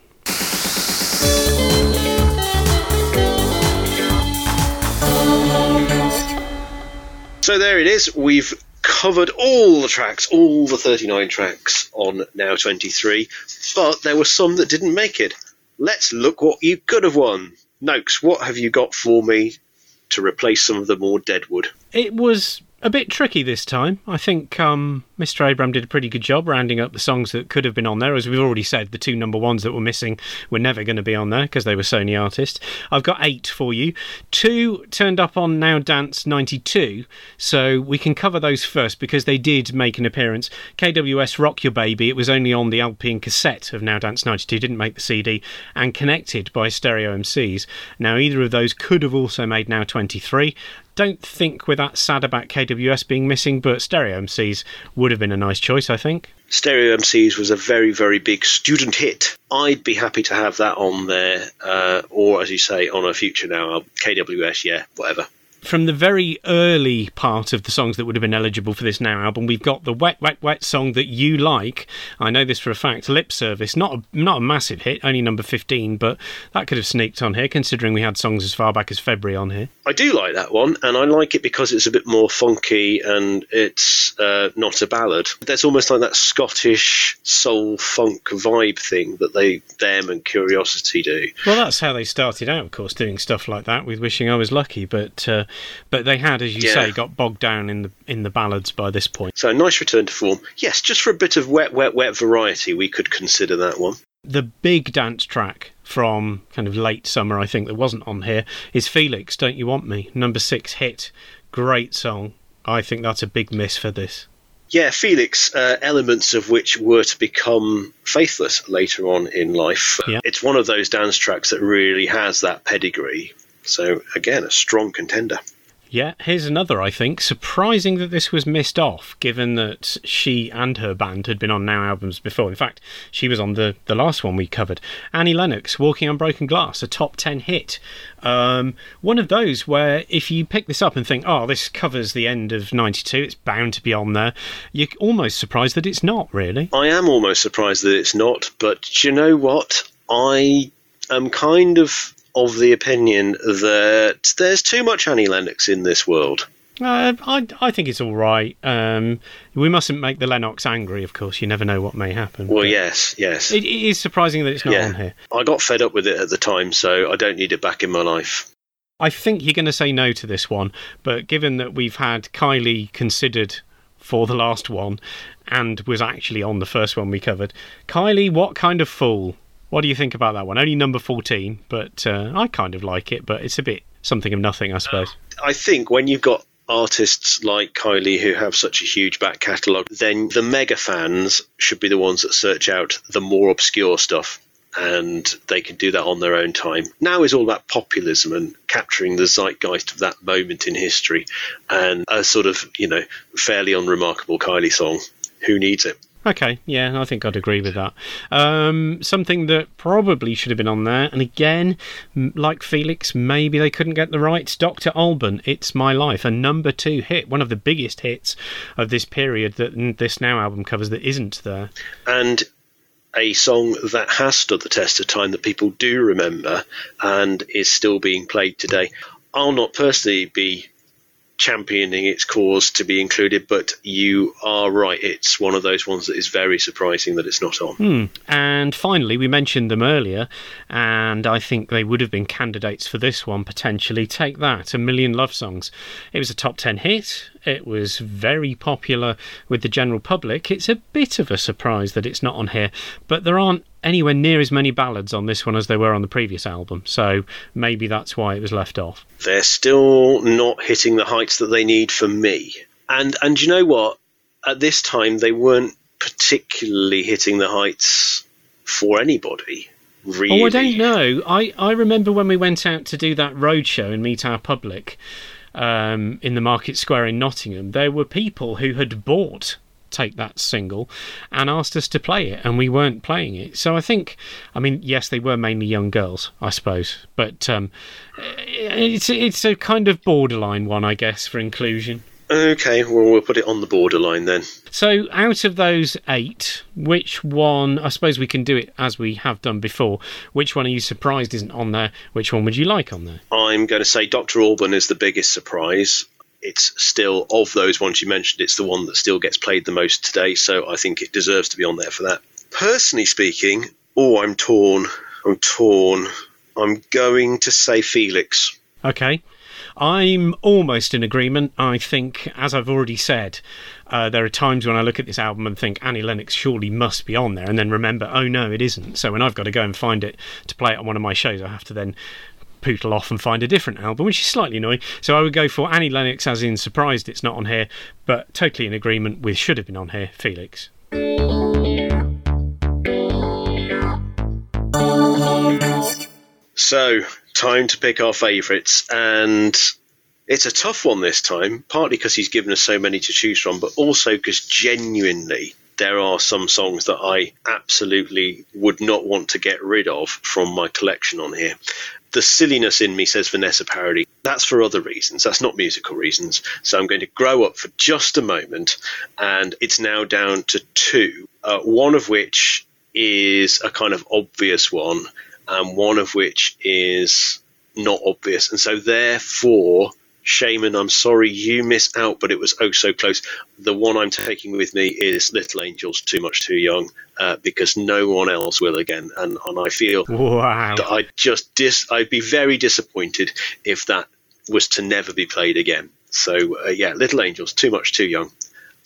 So there it is. We've covered all the tracks, all the 39 tracks on Now 23, but there were some that didn't make it. Let's look what you could have won. Noakes, what have you got for me to replace some of the more deadwood? It was a bit tricky this time. I think um, Mr. Abram did a pretty good job rounding up the songs that could have been on there. As we've already said, the two number ones that were missing were never going to be on there because they were Sony artists. I've got eight for you. Two turned up on Now Dance 92, so we can cover those first because they did make an appearance. KWS Rock Your Baby, it was only on the LP and cassette of Now Dance 92, didn't make the CD, and connected by stereo MCs. Now, either of those could have also made Now 23 don't think we're that sad about KWS being missing, but stereo MCs would have been a nice choice, I think. Stereo MCs was a very, very big student hit. I'd be happy to have that on there, uh, or as you say, on a future now. KWS, yeah, whatever. From the very early part of the songs that would have been eligible for this now album, we've got the wet, wet, wet song that you like. I know this for a fact. Lip Service, not a, not a massive hit, only number fifteen, but that could have sneaked on here, considering we had songs as far back as February on here. I do like that one, and I like it because it's a bit more funky and it's uh, not a ballad. There's almost like that Scottish soul funk vibe thing that they, them and Curiosity do. Well, that's how they started out, of course, doing stuff like that with "Wishing I Was Lucky." But uh, but they had, as you Yeah. say, got bogged down in the in the ballads by this point. So a nice return to form. Yes, just for a bit of wet, wet, wet variety, we could consider that one. The big dance track from kind of late summer, I think, that wasn't on here is Felix. Don't you want me? Number six hit, great song. I think that's a big miss for this. Yeah, Felix, uh, elements of which were to become faithless later on in life. Yeah. It's one of those dance tracks that really has that pedigree. So, again, a strong contender. Yeah, here's another, I think. Surprising that this was missed off, given that she and her band had been on Now albums before. In fact, she was on the, the last one we covered. Annie Lennox, Walking on Broken Glass, a top 10 hit. Um, one of those where if you pick this up and think, oh, this covers the end of 92, it's bound to be on there, you're almost surprised that it's not, really. I am almost surprised that it's not, but do you know what? I am kind of of the opinion that there's too much Annie Lennox in this world. Uh, I, I think it's all right. Um, we mustn't make the Lennox angry, of course. You never know what may happen. Well, yes, yes. It, it is surprising that it's not yeah. on here. I got fed up with it at the time, so I don't need it back in my life. I think you're going to say no to this one, but given that we've had Kylie considered for the last one and was actually on the first one we covered. Kylie, what kind of fool? What do you think about that one? Only number 14, but uh, I kind of like it, but it's a bit something of nothing, I suppose. I think when you've got artists like Kylie who have such a huge back catalogue, then the mega fans should be the ones that search out the more obscure stuff. And they can do that on their own time. Now is all about populism and capturing the zeitgeist of that moment in history. And a sort of, you know, fairly unremarkable Kylie song. Who needs it? Okay, yeah, I think I'd agree with that. Um, something that probably should have been on there, and again, like Felix, maybe they couldn't get the rights. Dr. Alban, It's My Life, a number two hit, one of the biggest hits of this period that this now album covers that isn't there. and a song that has stood the test of time that people do remember and is still being played today. I'll not personally be championing its cause to be included, but you are right. It's one of those ones that is very surprising that it's not on. Hmm. And finally, we mentioned them earlier, and I think they would have been candidates for this one potentially. Take that, A Million Love Songs. It was a top 10 hit. It was very popular with the general public. It's a bit of a surprise that it's not on here, but there aren't anywhere near as many ballads on this one as there were on the previous album, so maybe that's why it was left off. They're still not hitting the heights that they need for me. And and you know what? At this time, they weren't particularly hitting the heights for anybody. Really. Oh, I don't know. I, I remember when we went out to do that roadshow and meet our public um, in the Market Square in Nottingham, there were people who had bought Take That single and asked us to play it, and we weren't playing it. So I think, I mean, yes, they were mainly young girls, I suppose, but um, it's it's a kind of borderline one, I guess, for inclusion. Okay, well, we'll put it on the borderline then. So, out of those eight, which one? I suppose we can do it as we have done before. Which one are you surprised isn't on there? Which one would you like on there? I'm going to say Dr. Alban is the biggest surprise. It's still, of those ones you mentioned, it's the one that still gets played the most today, so I think it deserves to be on there for that. Personally speaking, oh, I'm torn. I'm torn. I'm going to say Felix. Okay. I'm almost in agreement. I think, as I've already said, uh, there are times when I look at this album and think Annie Lennox surely must be on there, and then remember, oh no, it isn't. So when I've got to go and find it to play it on one of my shows, I have to then pootle off and find a different album, which is slightly annoying. So I would go for Annie Lennox, as in surprised it's not on here, but totally in agreement with should have been on here, Felix. So, time to pick our favourites, and it's a tough one this time, partly because he's given us so many to choose from, but also because genuinely there are some songs that I absolutely would not want to get rid of from my collection on here. The silliness in me says Vanessa Paradis. That's for other reasons. That's not musical reasons. So I'm going to grow up for just a moment, and it's now down to two. Uh, one of which is a kind of obvious one, and one of which is not obvious. And so, therefore, Shamen, I'm sorry you miss out, but it was oh so close. The one I'm taking with me is Little Angels, Too Much Too Young, uh, because no one else will again. And, and I feel Wow. that I'd just dis- I'd be very disappointed if that was to never be played again. So, uh, yeah, Little Angels, Too Much Too Young.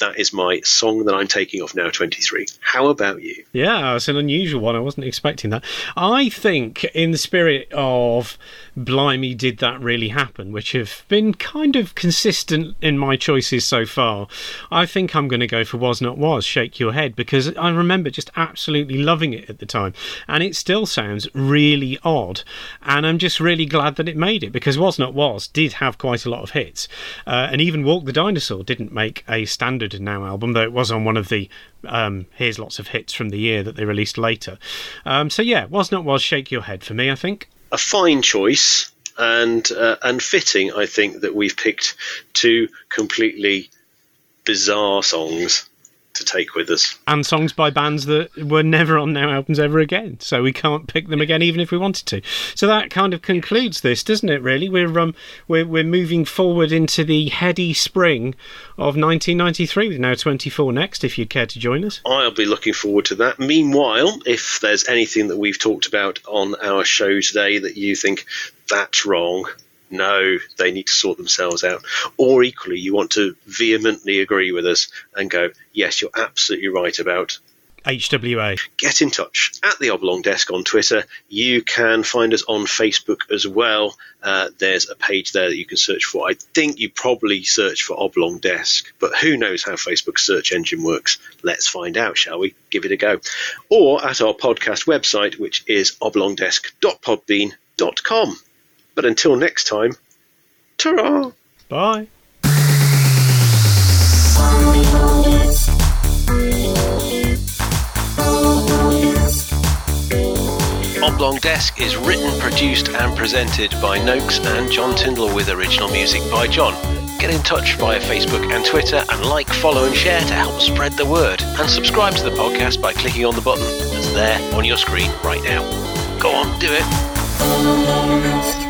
That is my song that I'm taking off now 23. How about you? Yeah, it's an unusual one. I wasn't expecting that. I think, in the spirit of Blimey, did that really happen, which have been kind of consistent in my choices so far, I think I'm going to go for Was Not Was, Shake Your Head, because I remember just absolutely loving it at the time. And it still sounds really odd. And I'm just really glad that it made it, because Was Not Was did have quite a lot of hits. Uh, and even Walk the Dinosaur didn't make a standard now album, though it was on one of the um, here's lots of hits from the year that they released later. Um, so yeah, was not was shake your head for me. I think. a fine choice and uh, and fitting. I think that we've picked two completely bizarre songs to take with us. And songs by bands that were never on Now albums ever again, so we can't pick them again even if we wanted to. So that kind of concludes this, doesn't it? Really, we're um we're we're moving forward into the heady spring of 1993 with Now 24 next. If you'd care to join us. I'll be looking forward to that. Meanwhile, if there's anything that we've talked about on our show today that you think that's wrong, no, they need to sort themselves out. Or equally, you want to vehemently agree with us and go, yes, you're absolutely right about HWA. get in touch at the Oblong Desk on Twitter. You can find us on Facebook as well. Uh, there's a page there that you can search for. I think you probably search for Oblong Desk, but who knows how Facebook's search engine works? Let's find out, shall we? Give it a go. Or at our podcast website, which is oblongdesk.podbean.com. But until next time, ta Bye. Oblong Desk is written, produced, and presented by Noakes and John Tyndall with original music by John. Get in touch via Facebook and Twitter and like, follow, and share to help spread the word. And subscribe to the podcast by clicking on the button that's there on your screen right now. Go on, do it.